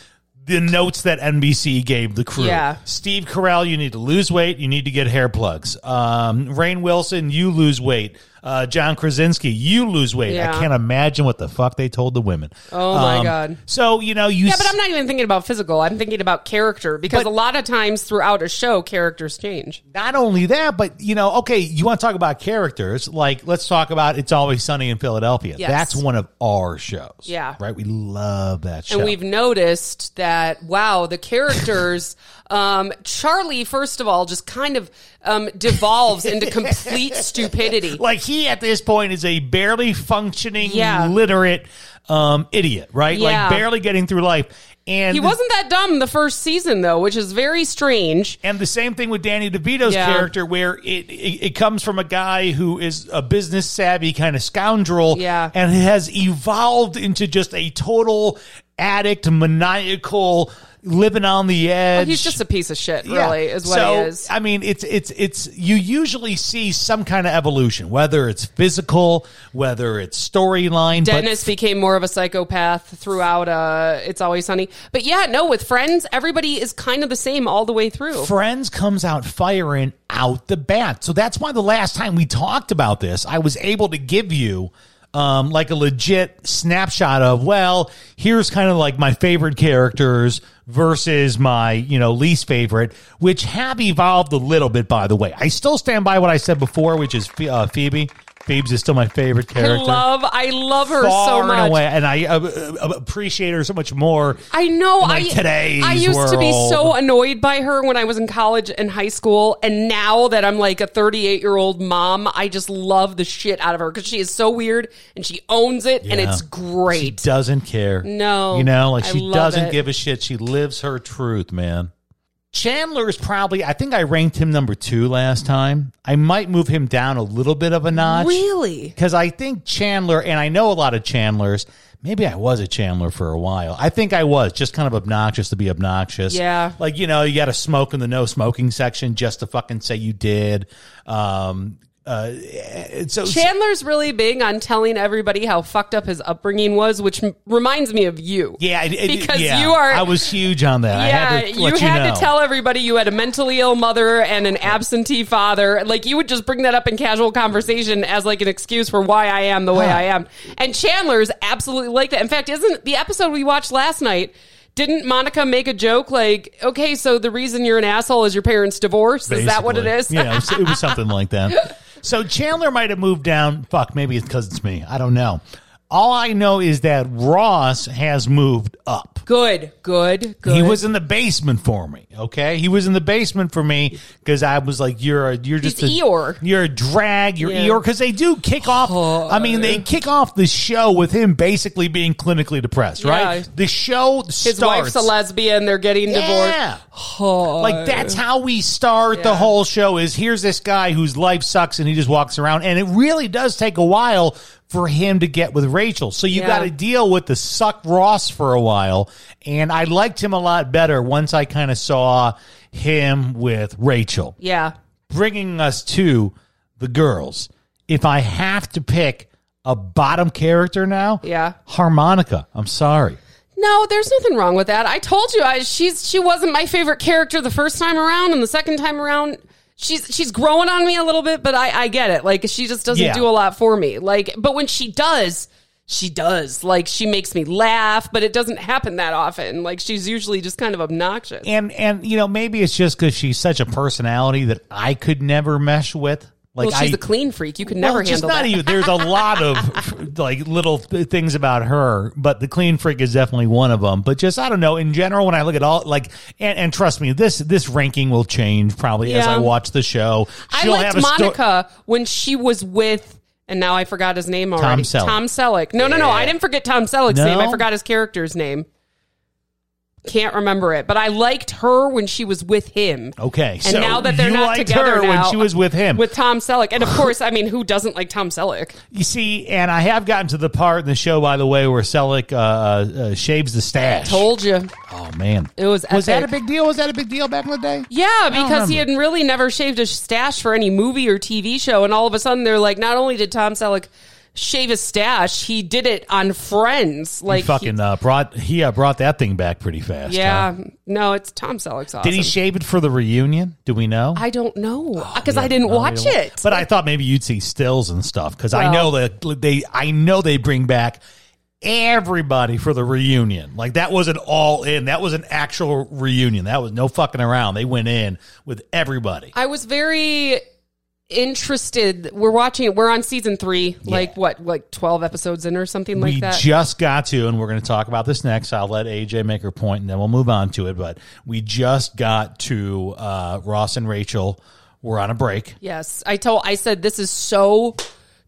the notes that NBC gave the crew. Yeah. Steve Carell, you need to lose weight. You need to get hair plugs. Um, Rainn Wilson, you lose weight. Uh, John Krasinski, you lose weight. Yeah. I can't imagine what the fuck they told the women. Oh, my Um, God. So you know you. Yeah, but I'm not even thinking about physical. I'm thinking about character because But- a lot of times throughout a show, characters change. not only that, but you know, okay, you want to talk about characters? Like, let's talk about "It's Always Sunny in Philadelphia." Yes. That's one of our shows. Yeah. right. We love that show. And we've noticed that, wow, the characters, um, Charlie, first of all, just kind of um, devolves into complete stupidity. like he at this point is a barely functioning, Yeah. literate um, idiot, right? Yeah. Like barely getting through life. And He wasn't that dumb the first season, though, which is very strange. And the same thing with Danny DeVito's Yeah. character, where it, it it comes from a guy who is a business savvy kind of scoundrel, Yeah. and has evolved into just a total addict, maniacal, living on the edge. Well, he's just a piece of shit, Yeah. really, is what so, he is. I mean, it's it's it's you usually see some kind of evolution, whether it's physical, whether it's storyline. but Dennis became more of a psychopath throughout uh, It's Always Sunny. But yeah, no, with friends, everybody is kind of the same all the way through. Friends comes out firing out the bat. So that's why the last time we talked about this, I was able to give you um, like a legit snapshot of, well, here's kind of like my favorite characters versus my, you know, least favorite, which have evolved a little bit, by the way. I still stand by what I said before, which is uh, Phoebe. Phoebe's is still my favorite I character. love, I love her Far so and much. away, and I uh, uh, appreciate her so much more. I know. I today's I used to be so annoyed by her when I was in college and high school, and now that I'm like a 38 year old mom, I just love the shit out of her because she is so weird and she owns it, and it's great. She doesn't care. No, You know, like I she doesn't it. give a shit. She lives her truth, man. Chandler is probably, I think I ranked him number two last time. I might move him down a little bit of a notch. Really? Because I think Chandler, and I know a lot of Chandlers, maybe I was a Chandler for a while. I think I was just kind of obnoxious to be obnoxious. Yeah. Like, you know, you got to smoke in the no smoking section just to fucking say you did. Um, uh, so Chandler's really big on telling everybody how fucked up his upbringing was, which m- reminds me of you. Yeah, it- it- because yeah. you are. I was huge on that. I Yeah, had to you had know. to tell everybody you had a mentally ill mother and an absentee father. Like you would just bring that up in casual conversation as like an excuse for why I am the way Huh. I am. And Chandler's absolutely like that. In fact, isn't the episode we watched last night? Didn't Monica make a joke like, okay, so the reason you're an asshole is your parents' divorce? Is that what it is? Yeah, it was, it was something like that. So Chandler might have moved down. Fuck, maybe it's because it's me. I don't know. All I know is that Ross has moved up. Good, good, good. He was in the basement for me. Okay, he was in the basement for me because I was like, "You're a, you're just He's a, Eeyore. You're a drag. You're Yeah. Eeyore." Because they do kick off. I mean, they kick off the show with him basically being clinically depressed. Right. Yeah. The show His starts. wife's a lesbian. They're getting divorced. Yeah. Like that's how we start the whole show is here's this guy whose life sucks and he just walks around and it really does take a while for him to get with Rachel. So you Yeah. got to deal with the suck Ross for a while and I liked him a lot better once I kind of saw him with Rachel. Yeah. Bringing us to the girls. If I have to pick a bottom character now, Yeah. Harmonica. I'm sorry. No, there's nothing wrong with that. I told you, I, she's she wasn't my favorite character the first time around, and the second time around, she's she's growing on me a little bit. But I, I get it. Like she just doesn't Yeah. do a lot for me. Like, but when she does, she does. Like she makes me laugh, but it doesn't happen that often. Like she's usually just kind of obnoxious. and and you know maybe it's just because she's such a personality that I could never mesh with. Like well, she's I, a clean freak. You can well, never handle not that. even. There's a lot of like little things about her, but the clean freak is definitely one of them. But just I don't know. In general, when I look at all like, and, and trust me, this this ranking will change probably as I watch the show. I She'll liked have a sto- Monica when she was with, and now I forgot his name already. Selleck. Tom Selleck. No, no, no. I didn't forget Tom Selleck's name. I forgot his character's name. Can't remember it, but I liked her when she was with him. Okay, and so now that they're you not liked together her when she was with him. with Tom Selleck, and of course, I mean, who doesn't like Tom Selleck? You see, and I have gotten to the part in the show, by the way, where Selleck uh, uh, shaves the stash. Told you. oh man, It was was that a big deal? Was that a big deal back in the day? Yeah, because he had really never shaved a stash for any movie or TV show, and all of a sudden they're like, not only did Tom Selleck shave his stash, he did it on Friends. Like he fucking uh, brought he uh, brought that thing back pretty fast. Yeah, huh? no, it's Tom Selleck's awesome. Did he shave it for the reunion? Do we know? I don't know because Yeah, I didn't no, watch it. But I thought maybe you'd see stills and stuff because I know that they I know they bring back everybody for the reunion. Like that wasn't all in. That was an actual reunion. That was no fucking around. They went in with everybody. I was very interested. We're watching it. We're on season three. Like what? Like twelve episodes in or something like we that. We just got to, and we're going to talk about this next. I'll let AJ make her point, and then we'll move on to it. But we just got to uh, Ross and Rachel. We're on a break. yes, I told. I said this is so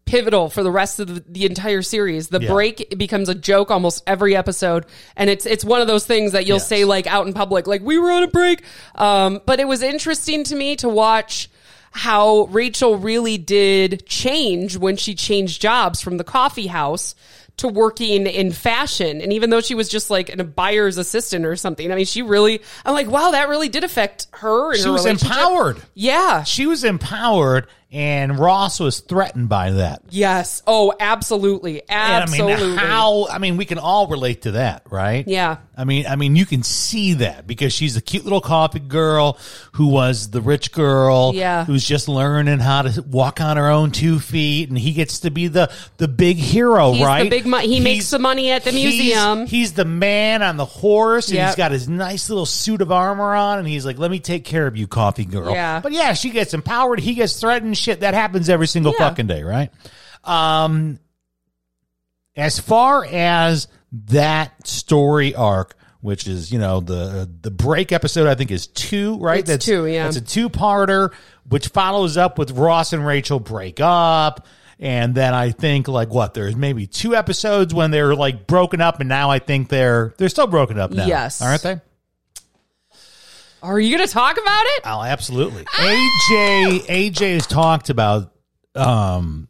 pivotal for the rest of the, the entire series. The Yeah. break becomes a joke almost every episode, and it's it's one of those things that you'll Yes. say like out in public, like we were on a break. Um, but it was interesting to me to watch how Rachel really did change when she changed jobs from the coffee house to working in fashion. And even though she was just like a buyer's assistant or something, I mean, she really, I'm like, wow, that really did affect her. And She her was empowered. Yeah. She was empowered, and Ross was threatened by that. Yes. Oh, absolutely. And Absolutely. I mean, how? I mean, we can all relate to that, right? Yeah. I mean, I mean, you can see that because she's a cute little coffee girl who was the rich girl, Yeah. who's just learning how to walk on her own two feet, and he gets to be the the big hero, He's the right? big mo- he makes the money at the he's- museum. He's the man on the horse, and he's Yep. got his nice little suit of armor on, and he's like, "Let me take care of you, coffee girl." Yeah. But yeah, she gets empowered. He gets threatened. Shit, that happens every single Yeah. fucking day, right? Um, as far as that story arc, which is you know the the break episode, I think is two, right? It's that's two, yeah. That's a two parter, which follows up with Ross and Rachel break up. And then I think like what there's maybe two episodes when they're like broken up, and now I think they're they're still broken up now. Yes. aren't they? Are you going to talk about it? Oh, absolutely. AJ AJ has talked about um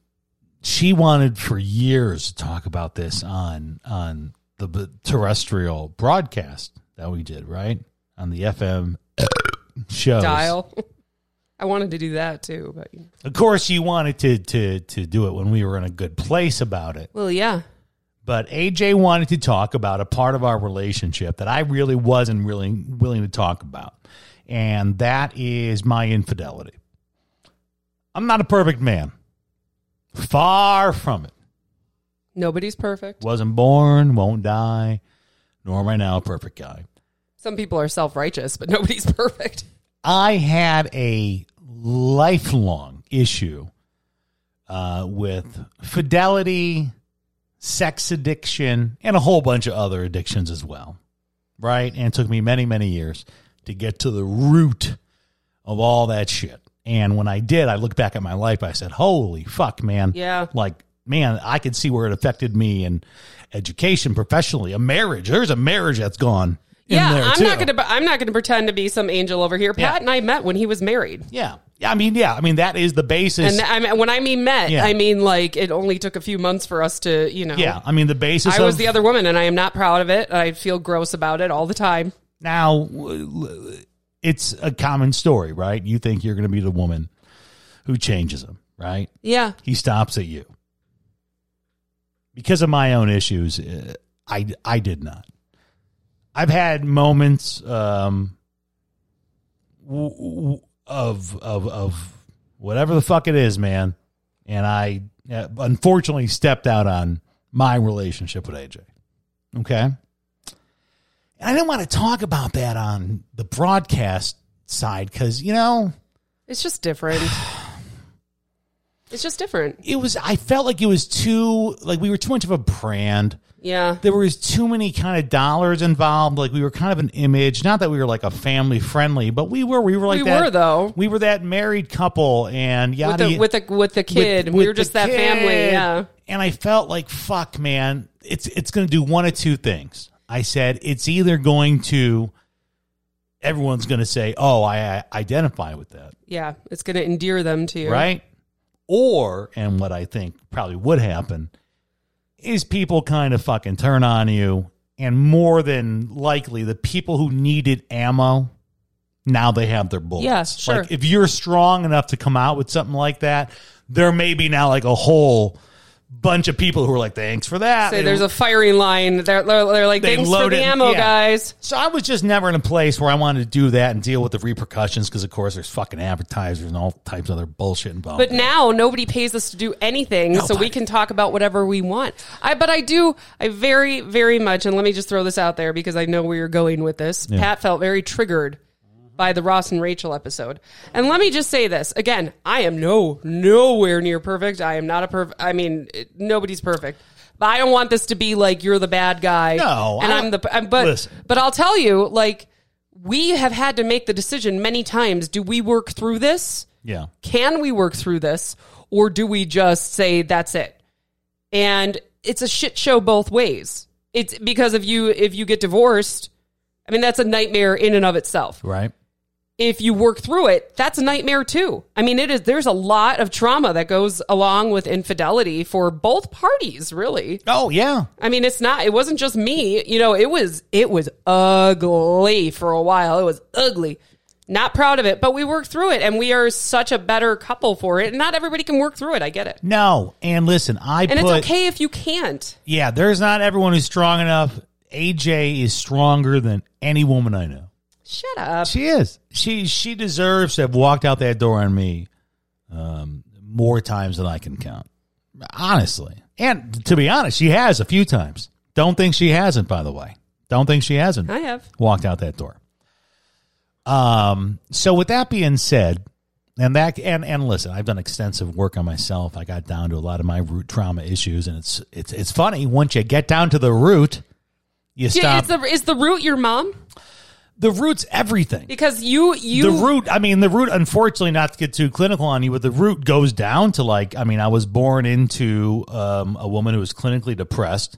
she wanted for years to talk about this on on the b- terrestrial broadcast that we did, right? On the FM show. Dial. I wanted to do that too, but Of course you wanted to to to do it when we were in a good place about it. well, yeah. But AJ wanted to talk about a part of our relationship that I really wasn't really willing to talk about. And that is my infidelity. I'm not a perfect man. Far from it. Nobody's perfect. Wasn't born, won't die, nor am I now a perfect guy. Some people are self righteous, but nobody's perfect. I had a lifelong issue uh, with fidelity, sex addiction, and a whole bunch of other addictions as well. Right? And it took me many, many years to get to the root of all that shit. And when I did, I looked back at my life. I said, "Holy fuck, man! Yeah. like man, I could see where it affected me in education, professionally, a marriage. There's a marriage that's gone. in Yeah, there, I'm too. not gonna. I'm not gonna pretend to be some angel over here. Pat Yeah. and I met when he was married, yeah. I mean, yeah. I mean, that is the basis. and I mean, when I mean met, Yeah. I mean like it only took a few months for us to, you know. yeah, I mean, the basis. I was the other woman, and I am not proud of it. I feel gross about it all the time. Now, w- it's a common story, right? You think you're going to be the woman who changes him, right? Yeah, He stops at you. Because of my own issues, uh, I, I did not. I've had moments um, w- w- of, of, of whatever the fuck it is, man. And I uh, unfortunately stepped out on my relationship with AJ. Okay. And I didn't want to talk about that on the broadcast side because, you know, it's just different. it's just different. it was, I felt like it was too, like we were too much of a brand. Yeah, There was too many kind of dollars involved. Like we were kind of an image. Not that we were like a family friendly, but we were. We were like We that. were, though. We were that married couple and with yada. the with the with the kid, with- we with were just that kid. family. Yeah, And I felt like, fuck, man, it's it's going to do one of two things. I said it's either going to everyone's going to say, "Oh, I, I identify with that," yeah. It's gonna endear them to you, right? Or, and what I think probably would happen is people kind of fucking turn on you, and more than likely, the people who needed ammo now they have their bullets. Yes, sure. Like if you're strong enough to come out with something like that, there may be now like a whole bunch of people who are like, "Thanks for that." Say They- there's a firing line. They're they're, they're like, They thanks for the ammo, yeah. guys. So I was just never in a place where I wanted to do that and deal with the repercussions because, of course, there's fucking advertisers and all types of other bullshit involved. But now nobody pays us to do anything, so we can talk about whatever we want. I but I do I very very much and let me just throw this out there because I know where you're going with this. Pat felt very triggered by the Ross and Rachel episode. And let me just say this again, I am no nowhere near perfect. I am not a perfect I mean, it- nobody's perfect. But I don't want this to be like you're the bad guy. No, and I I'm the I'm- but Listen. but I'll tell you like we have had to make the decision many times. Do we work through this? yeah, can we work through this or do we just say that's it and it's a shit show both ways it's because if you if you get divorced i mean that's a nightmare in and of itself right. If you work through it that's a nightmare too i mean it is there's a lot of trauma that goes along with infidelity for both parties really Oh yeah, I mean, it's not. It wasn't just me. You know, it was. It was ugly for a while. It was ugly. Not proud of it, but we worked through it, and we are such a better couple for it. And not everybody can work through it. I get it, no. And listen, I and put it's okay if you can't. yeah. There's not everyone who's strong enough. AJ is stronger than any woman I know. Shut up. She is. She she deserves to have walked out that door on me um, more times than I can count. Honestly, and to be honest, she has a few times. Don't think she hasn't. By the way, don't think she hasn't. I have. walked out that door. Um. So with that being said, and that and and listen, I've done extensive work on myself. I got down to a lot of my root trauma issues, and it's it's it's funny once you get down to the root, you Yeah, stop. is the is the root your mom? The root's everything. Because you you the root, I mean, the root. Unfortunately, not to get too clinical on you, but the root goes down to like. I mean, I was born into um, a woman who was clinically depressed.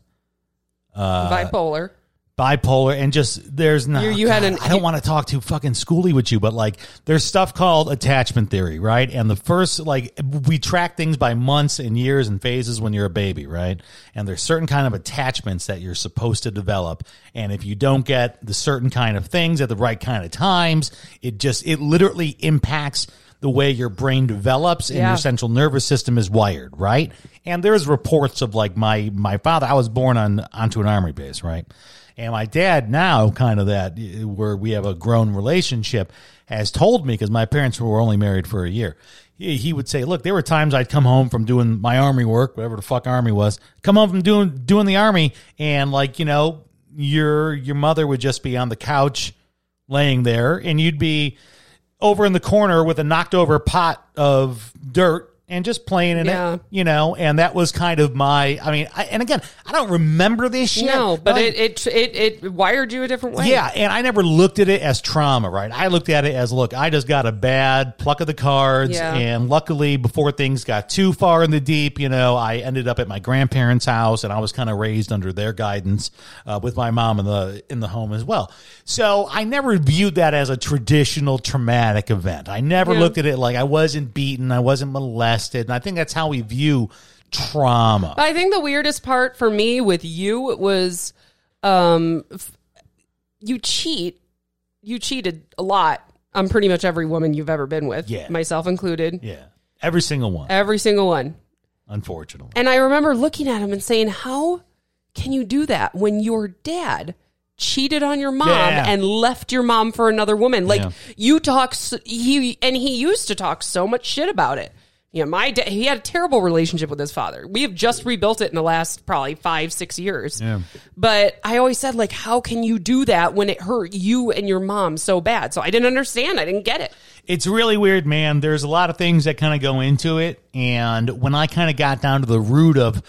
bipolar. Bipolar and just there's no You- you had an- I don't want to talk too fucking schooly with you but like there's stuff called attachment theory right and the first like we track things by months and years and phases when you're a baby right and there's certain kind of attachments that you're supposed to develop and if you don't get the certain kind of things at the right kind of times it just it literally impacts the way your brain develops and Yeah. your central nervous system is wired, right? And there's reports of like my my father. I was born on onto an army base, right? And my dad now, kind of that where we have a grown relationship, has told me because my parents were only married for a year. He, he would say, "Look, there were times I'd come home from doing my army work, whatever the fuck army was, come home from doing doing the army, and like you know, your your mother would just be on the couch, laying there, and you'd be." over in the corner with a knocked over pot of dirt and just playing in Yeah. it, you know. And that was kind of my. I mean, I, and again, I don't remember this shit. No, but Like, it, it it it wired you a different way. yeah, and I never looked at it as trauma, right? I looked at it as, look, I just got a bad pluck of the cards, Yeah. and luckily, before things got too far in the deep, you know, I ended up at my grandparents' house, and I was kind of raised under their guidance uh, with my mom in the in the home as well. So I never viewed that as a traditional traumatic event. I never Yeah. looked at it like I wasn't beaten, I wasn't molested, and I think that's how we view trauma. I think the weirdest part for me with you was um you cheat. You cheated a lot on pretty much every woman you've ever been with, Yeah. myself included. yeah, every single one, Every single one. unfortunately. And I remember looking at him and saying, "How can you do that when your dad cheated on your mom Yeah. and left your mom for another woman? Like Yeah. you talk he and he used to talk so much shit about it. You know, my dad he had a terrible relationship with his father. We have just rebuilt it in the last probably 5 6 years. Yeah. But I always said like how can you do that when it hurt you and your mom so bad? So I didn't understand. I didn't get it. It's really weird, man. There's a lot of things that kind of go into it. And when I kind of got down to the root of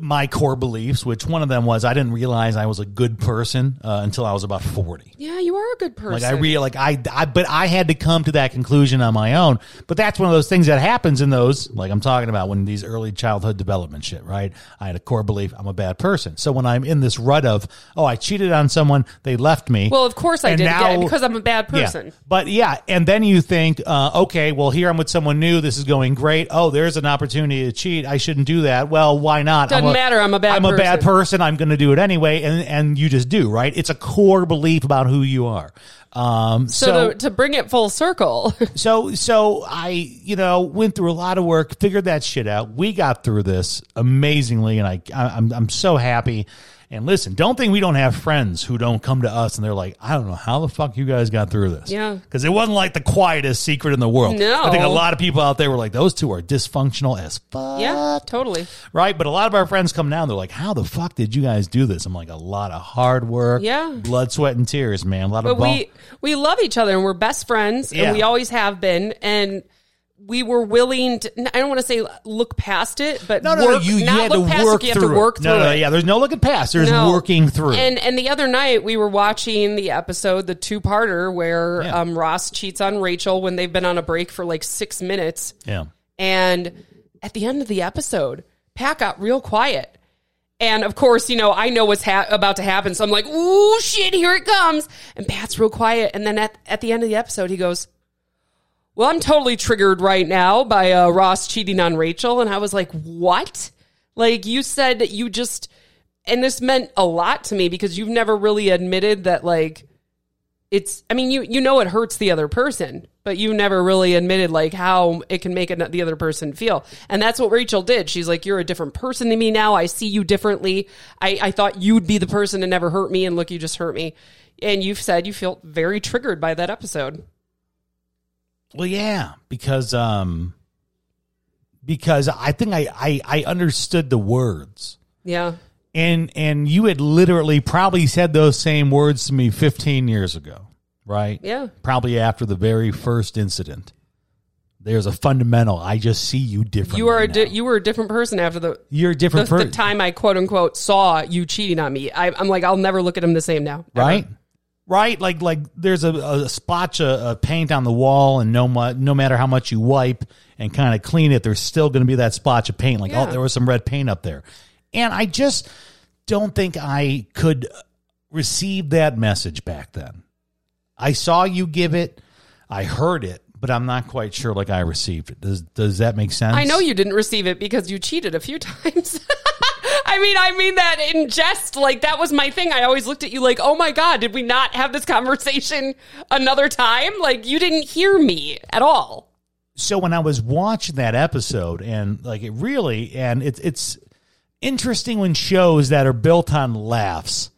my core beliefs, which one of them was I didn't realize I was a good person uh, until I was about 40. Yeah, you are a good person. Like I really like I, I but I had to come to that conclusion on my own. But that's one of those things that happens in those like I'm talking about when these early childhood development shit, right? I had a core belief I'm a bad person. So when I'm in this rut of oh I cheated on someone, they left me. well, of course I did now- yeah, because I'm a bad person. yeah. But yeah, and then you think, uh, okay, well, here I'm with someone new. This is going great. Oh, there's an opportunity to cheat. I shouldn't do that. Well, why not? Doesn't matter. I'm a bad I'm a bad person. person. I'm going to do it anyway, and and you just do right. It's a core belief about who you are. Um, So, so to, to bring it full circle, so so I you know went through a lot of work, figured that shit out. We got through this amazingly, and I I'm I'm so happy. And listen, don't think we don't have friends who don't come to us and they're like, I don't know how the fuck you guys got through this. Yeah. because it wasn't like the quietest secret in the world. No. I think a lot of people out there were like, those two are dysfunctional as fuck. yeah, totally. Right, but a lot of our friends come down. They're like, "How the fuck did you guys do this?" I'm like, "A lot of hard work, Yeah. blood, sweat, and tears, man. A lot But of bone- we we love each other and we're best friends Yeah. and we always have been and we were willing to I don't want to say look past it, but No, no, work, no. You, you not had to past work it, you through. have to work it. through no, no, it. yeah. There's no looking past. There's No. working through. And and the other night we were watching the episode, the two parter where Yeah. um, Ross cheats on Rachel when they've been on a break for like six minutes. yeah, And at the end of the episode, Pat got real quiet. And of course, you know, I know what's ha- about to happen. So I'm like, ooh, shit, here it comes. And Pat's real quiet. And then at, at the end of the episode, he goes, well, I'm totally triggered right now by uh, Ross cheating on Rachel. And I was like, what? Like, you said that you just, and this meant a lot to me because you've never really admitted that, like, it's, I mean, you, you know, it hurts the other person, but you never really admitted, like, how it can make the other person feel. And that's what Rachel did. She's like, you're a different person to me now. I see you differently. I, I thought you'd be the person to never hurt me. And look, you just hurt me. And you've said you feel very triggered by that episode. Well, yeah, because um, because I think I I, I understood the words. Yeah. and and you had literally probably said those same words to me 15 years ago right Yeah. probably after the very first incident there's a fundamental i just see you differently You are a di- you were a different person after the you're a the, different the time I quote unquote saw you cheating on me. I, I'm like, I'll never look at him the same now. ever. right right? Like like there's a, a splotch of, of paint on the wall and no mu- no matter how much you wipe and kind of clean it there's still going to be that splotch of paint. Like oh, Yeah. oh there was some red paint up there. And i just don't think i could receive that message back then. I saw you give it. I heard it but i'm not quite sure like i received it. Does does that make sense? I know you didn't receive it because you cheated a few times. I mean, I mean that in jest. Like that was my thing. I always looked at you like, oh my god, did we not have this conversation another time? Like you didn't hear me at all. so when I was watching that episode and like it really and it's it's interesting when shows that are built on laughs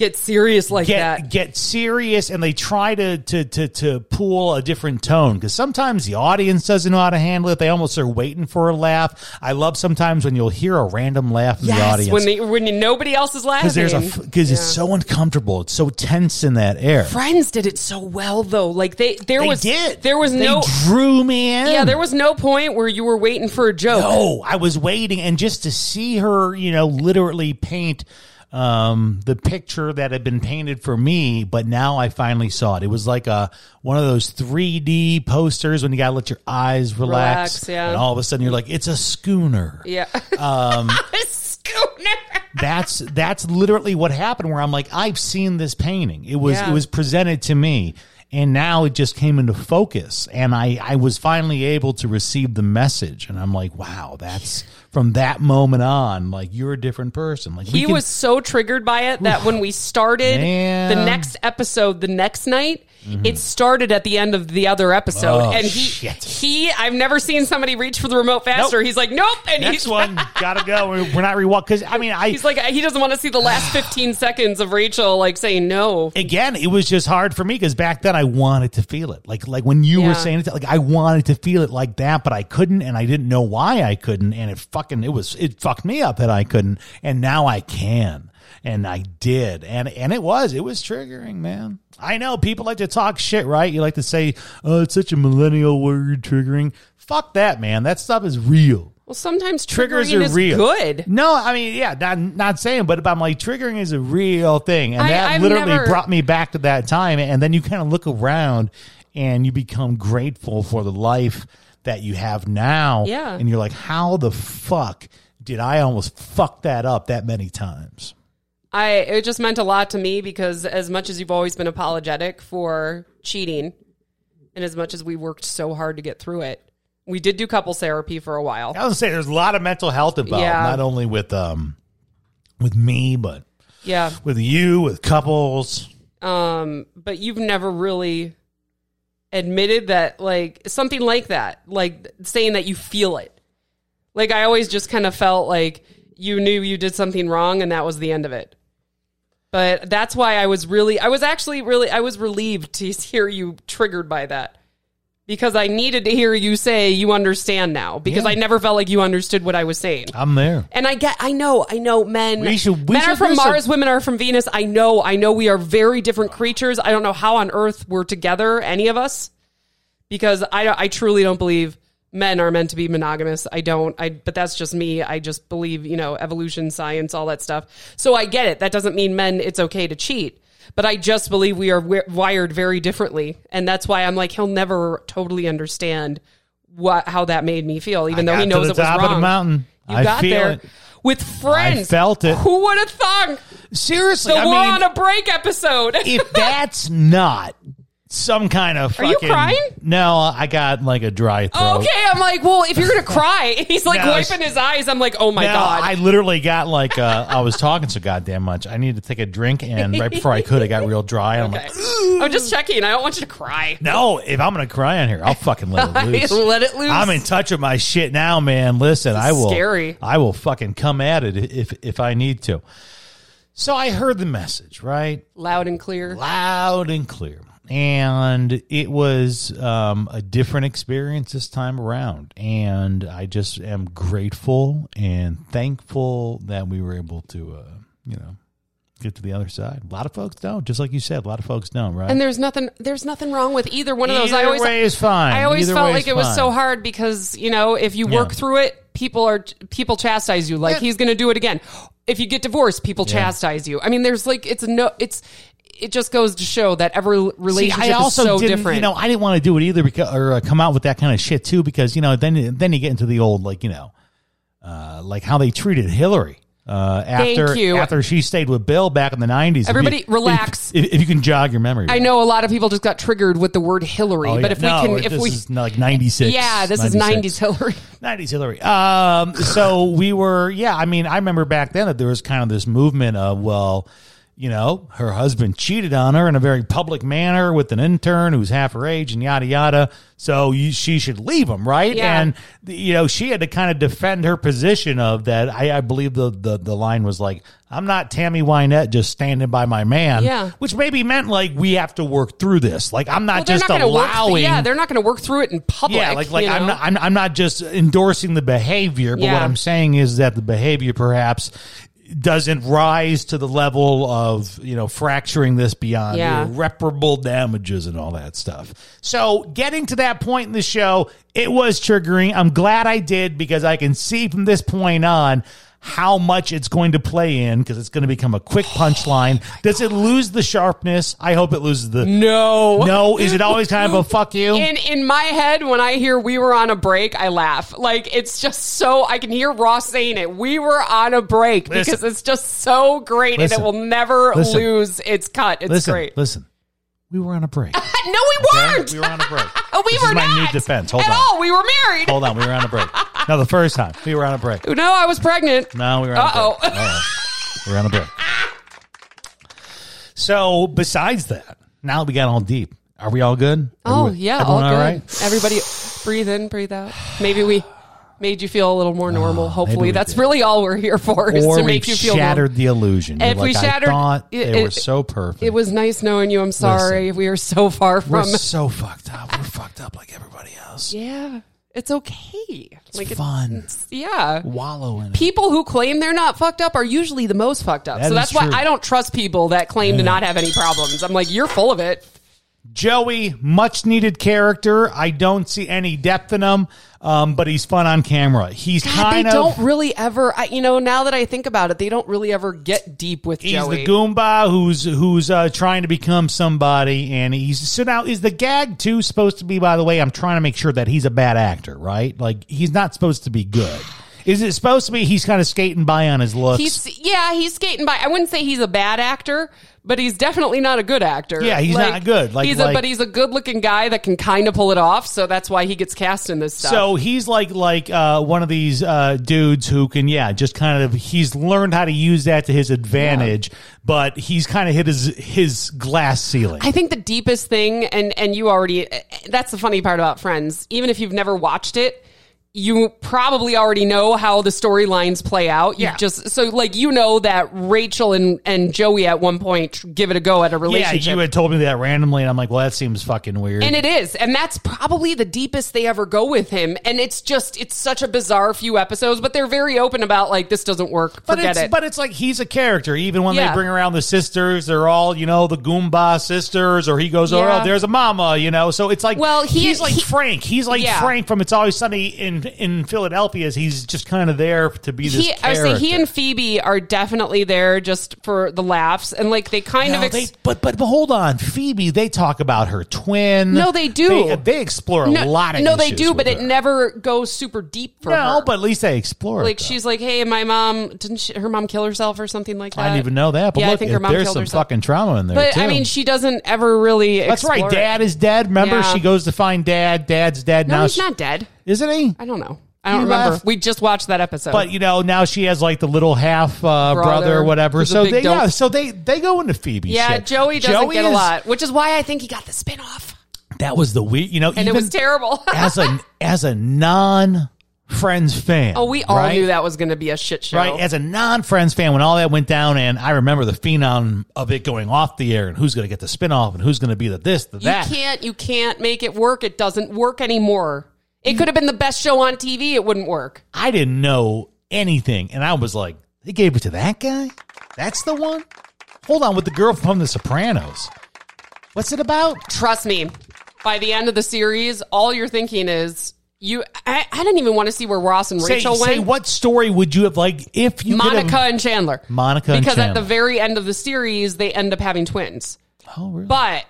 get serious like get that. get serious and they try to to to to pull a different tone because sometimes the audience doesn't know how to handle it. They almost are waiting for a laugh. I love sometimes when you'll hear a random laugh in the audience when the, when nobody else is laughing. because there's a because it's so uncomfortable. It's so tense in that air. Friends did it so well though. Like they there They was did. there was They no drew me in. yeah there was no point where you were waiting for a joke. No, I was waiting, and just to see her, you know, literally paint um, the picture that had been painted for me, but now I finally saw it. It was like a one of those 3D posters when you gotta let your eyes relax, Relax, yeah. and all of a sudden you're like, it's a schooner. Yeah. Um, Schooner. that's that's literally what happened. Where I'm like, I've seen this painting. It was Yeah. it was presented to me, and now it just came into focus, and I I was finally able to receive the message, and I'm like, wow, that's from that moment on, like you're a different person. Like He can- was so triggered by it that when we started Man. The next episode the next night, Mm-hmm. it started at the end of the other episode. Oh, and he shit. he I've never seen somebody reach for the remote faster. Nope. He's like, Nope. And next he's one gotta go. We're not rewatch because I mean I He's like he doesn't want to see the last 15 seconds of Rachel like saying no. again, it was just hard for me because back then I wanted to feel it. Like like when you Yeah. were saying it, like I wanted to feel it like that, but I couldn't, and I didn't know why I couldn't, and it fucking it was it fucked me up that I couldn't, and now I can, and I did, and and it was it was triggering, man. I know people like to talk shit, right? You like to say, "Oh, it's such a millennial word, triggering." Fuck that, man. That stuff is real. Well, sometimes Triggers triggering are is real. good. No, I mean, yeah, not not saying, but I'm like triggering is a real thing, and I- that I've literally never- brought me back to that time. And then you kind of look around, and you become grateful for the life that you have now. Yeah. and you're like, how the fuck did I almost fuck that up that many times? I it just meant a lot to me because as much as you've always been apologetic for cheating, and as much as we worked so hard to get through it, we did do couple therapy for a while. I was say there's a lot of mental health involved, Yeah. not only with um with me, but Yeah. with you, with couples. Um, but you've never really admitted that like something like that, like saying that you feel it. Like I always just kind of felt like you knew you did something wrong and that was the end of it. But that's why I was really I was actually really I was relieved to hear you triggered by that. Because I needed to hear you say you understand now because Yeah. I never felt like you understood what I was saying. I'm there. And I get, I know, I know, men. We should- we men should are from Mars, women are from Venus. I know, I know, we are very different creatures. I don't know how on earth we're together, any of us, because I, I truly don't believe men are meant to be monogamous. I don't. I, but that's just me. I just believe, you know, evolution, science, all that stuff. So I get it. That doesn't mean men. It's okay to cheat. But I just believe we are wi- wired very differently, and that's why I'm like he'll never totally understand what how that made me feel, even I though he knows it was wrong. of the mountain. You I got there it. with friends. I felt it. Who would have thought? Seriously, The I War mean, on a Break episode. if that's not some kind of Are you crying? no i got like a dry throat okay, I'm like, well, if you're gonna cry, he's like No, wiping his eyes. I'm like, oh my No, god. I literally got like uh, I was talking so goddamn much. I needed to take a drink, and right before I could, I got real dry. I'm Okay. like, I'm just checking. I don't want you to cry. no, if I'm gonna cry on here, I'll fucking let it loose. Let it loose. I'm in touch with my shit now, man. Listen, I will. scary. I will fucking come at it if if I need to. So I heard the message, right? Loud and clear. loud and clear. And it was um, a different experience this time around. And I just am grateful and thankful that we were able to, uh, you know, get to the other side. A lot of folks don't, just like you said. A lot of folks don't, right? And there's nothing. There's nothing wrong with either one of those. I Either always. way is fine. I always Either felt like it was fine. so hard because you know if you work Yeah. through it, people are people chastise you. Like Yeah. he's going to do it again. If you get divorced, people Yeah. chastise you. I mean, there's like it's no. It's it just goes to show that every See, relationship I also is so didn't, different. you know, I didn't want to do it either because, or uh, come out with that kind of shit too, because you know, then then you get into the old like you know, uh, like how they treated Hillary. Uh, after you. after she stayed with Bill back in the nineties. Everybody relax. If, if you can jog your memory, I know a lot of people just got triggered with the word Hillary, Oh, but yeah. if we can, if this we, is like ninety six. yeah, this is '90s Hillary. 90s Hillary. Um, so we were, yeah, I mean, I remember back then that there was kind of this movement of, well, you know, her husband cheated on her in a very public manner with an intern who's half her age and yada yada. So you, she should leave him, right? Yeah. And you know, she had to kind of defend her position of that. I, I believe the, the the line was like, "I'm not Tammy Wynette just standing by my man," Yeah. which maybe meant like we have to work through this. Like I'm not Well, just not allowing. Yeah, they're not going to work through it in public. Yeah, like like I'm know? not I'm, I'm not just endorsing the behavior, but what I'm saying is that the behavior perhaps doesn't rise to the level of you know fracturing this beyond Yeah. irreparable damages and all that stuff. So getting to that point in the show, it was triggering. I'm glad I did because I can see from this point on how much it's going to play in because it's going to become a quick punchline. Does it lose the sharpness? I hope it loses the No. no. Is it always kind of a fuck you? In in my head, when I hear we were on a break, I laugh. Like it's just so I can hear Ross saying it. We were on a break Listen. because it's just so great Listen. and it will never Listen. lose its cut. It's listen, great. listen. We were on a break. no, we weren't. We were on a break. Oh, we This were is my not. new defense. Hold At on. all. We were married. Hold on. We were on a break. No, the first time we were on a break. No, I was pregnant. No, we were on Uh-oh. a break. Uh-oh. We were on a break. So, besides that, now that we got all deep, are we all good? Oh yeah, all good. right? Everybody, breathe in, breathe out. Maybe we made you feel a little more normal. Ah, hopefully, Oh, we that's did. really all we're here for is Or to make you feel shattered normal. the illusion. If we shattered- I thought it- they were it- so perfect. It was nice knowing you. I'm sorry. we are so far from. We're so fucked up. We're fucked up like everybody else. yeah, it's okay. It's like fun. It's, yeah. Wallow in it. People who claim they're not fucked up are usually the most fucked up. That so that's why true. I don't trust people that claim to not have any problems. I'm like, you're full of it. Joey, much needed character. I don't see any depth in him, um, but he's fun on camera. He's God, kind they of don't really ever. I, you know, now that I think about it, they don't really ever get deep with he's Joey. the Goomba who's who's uh, trying to become somebody, and he's so now is the gag too supposed to be? By the way, I'm trying to make sure that he's a bad actor, right? Like he's not supposed to be good. Is it supposed to be he's kind of skating by on his looks? He's yeah, he's skating by. I wouldn't say he's a bad actor, but he's definitely not a good actor. Yeah, he's not good. Like- he's like- a, but he's a good-looking guy that can kind of pull it off. So that's why he gets cast in this stuff. So he's like like uh, one of these uh, dudes who can yeah just kind of he's learned how to use that to his advantage, but he's kind of hit his his glass ceiling. I think the deepest thing, and and you already, that's the funny part about Friends. Even if you've never watched it, you probably already know how the storylines play out. You Yeah. just so like you know that Rachel and and Joey at one point give it a go at a relationship. yeah, you had told me that randomly, and I'm like, well, that seems fucking weird. And it is. And that's probably the deepest they ever go with him. And it's just, it's such a bizarre few episodes, but they're very open about, like, this doesn't work. but Forget it's it. but it's like he's a character. Even when Yeah. they bring around the sisters, they're all you know the Goomba sisters, or he goes, oh, there's a mama, you know. So it's like Well, he- he's like he- Frank. He's like Yeah. Frank from It's Always Sunny in in Philadelphia. Is he's just kind of there to be this he, I say he and Phoebe are definitely there just for the laughs. And, like, they kind No, of. Ex- they, but, but but hold on, Phoebe. They talk about her twin. No, they do. They, they explore a no, lot of no, they do, but with it never goes super deep for her. No, but at least they explore. Like it, she's like, hey, my mom didn't she, her mom kill herself or something like that? I didn't even know that. But yeah, look, I think her mom there's killed some herself. fucking trauma in there But too. I mean, she doesn't ever really. that's right. explore it. Dad is dead. Remember, Yeah. she goes to find dad. Dad's dead No, now. he's she- not dead. Isn't he? I don't know. I don't You remember. laugh. We just watched that episode. But you know, now she has like the little half uh, brother, Brother, or whatever. who's a So big they yeah, so they they go into Phoebe. yeah, shit. Joey doesn't get a is- lot, which is why I think he got the spinoff. That was the we. You know, And it even was terrible. as a as a non Friends fan. oh, we all right? knew that was going to be a shit show. Right, as a non-Friends fan, when all that went down, and I remember the phenom of it going off the air, and who's going to get the spinoff, and who's going to be the this, the you that. can't. You can't make it work. It doesn't work anymore. It could have been the best show on TV. It wouldn't work. I didn't know anything, and I was like, they gave it to that guy. That's the one. Hold on, with the girl from The Sopranos. What's it about? Trust me. By the end of the series, all you're thinking is you. I, I didn't even want to see where Ross and Say, Rachel went. say what story would you have like if you Monica have, and Chandler. Monica and because at Chandler. the very end of the series, they end up having twins. Oh, really? But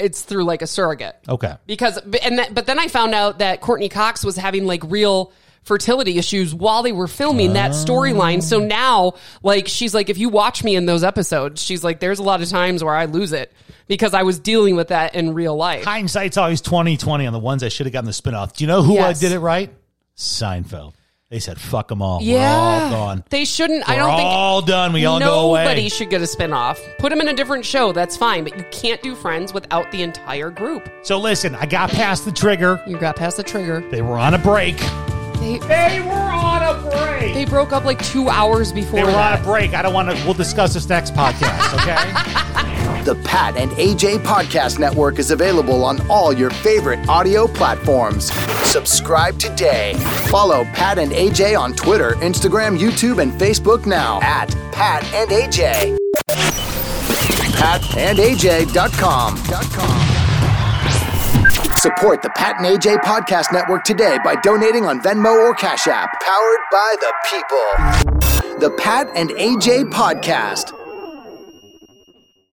it's through like a surrogate. okay. because and that, but then I found out that Courteney Cox was having like real fertility issues while they were filming that storyline. So now like she's like if you watch me in those episodes, she's like there's a lot of times where I lose it because I was dealing with that in real life. Hindsight's always twenty twenty on the ones I should have gotten the spinoff. Do you know who Yes. uh, did it right? Seinfeld. They said, "Fuck them all. Yeah, We're all gone. They shouldn't. I We're don't think all done. We all go away." Nobody should get a spinoff. Put them in a different show. That's fine, but you can't do Friends without the entire group. So listen, I got past the trigger. You got past the trigger. They were on a break. They They were on a break. they broke up like two hours before. They were on that. a break. I don't want to. We'll discuss this next podcast. Okay. The Pat and AJ Podcast Network is available on all your favorite audio platforms. Subscribe today. Follow Pat and AJ on Twitter, Instagram, YouTube, and Facebook now at Pat and AJ. PatandAJ.com. Support the Pat and AJ Podcast Network today by donating on Venmo or Cash App. Powered by the people. The Pat and AJ Podcast.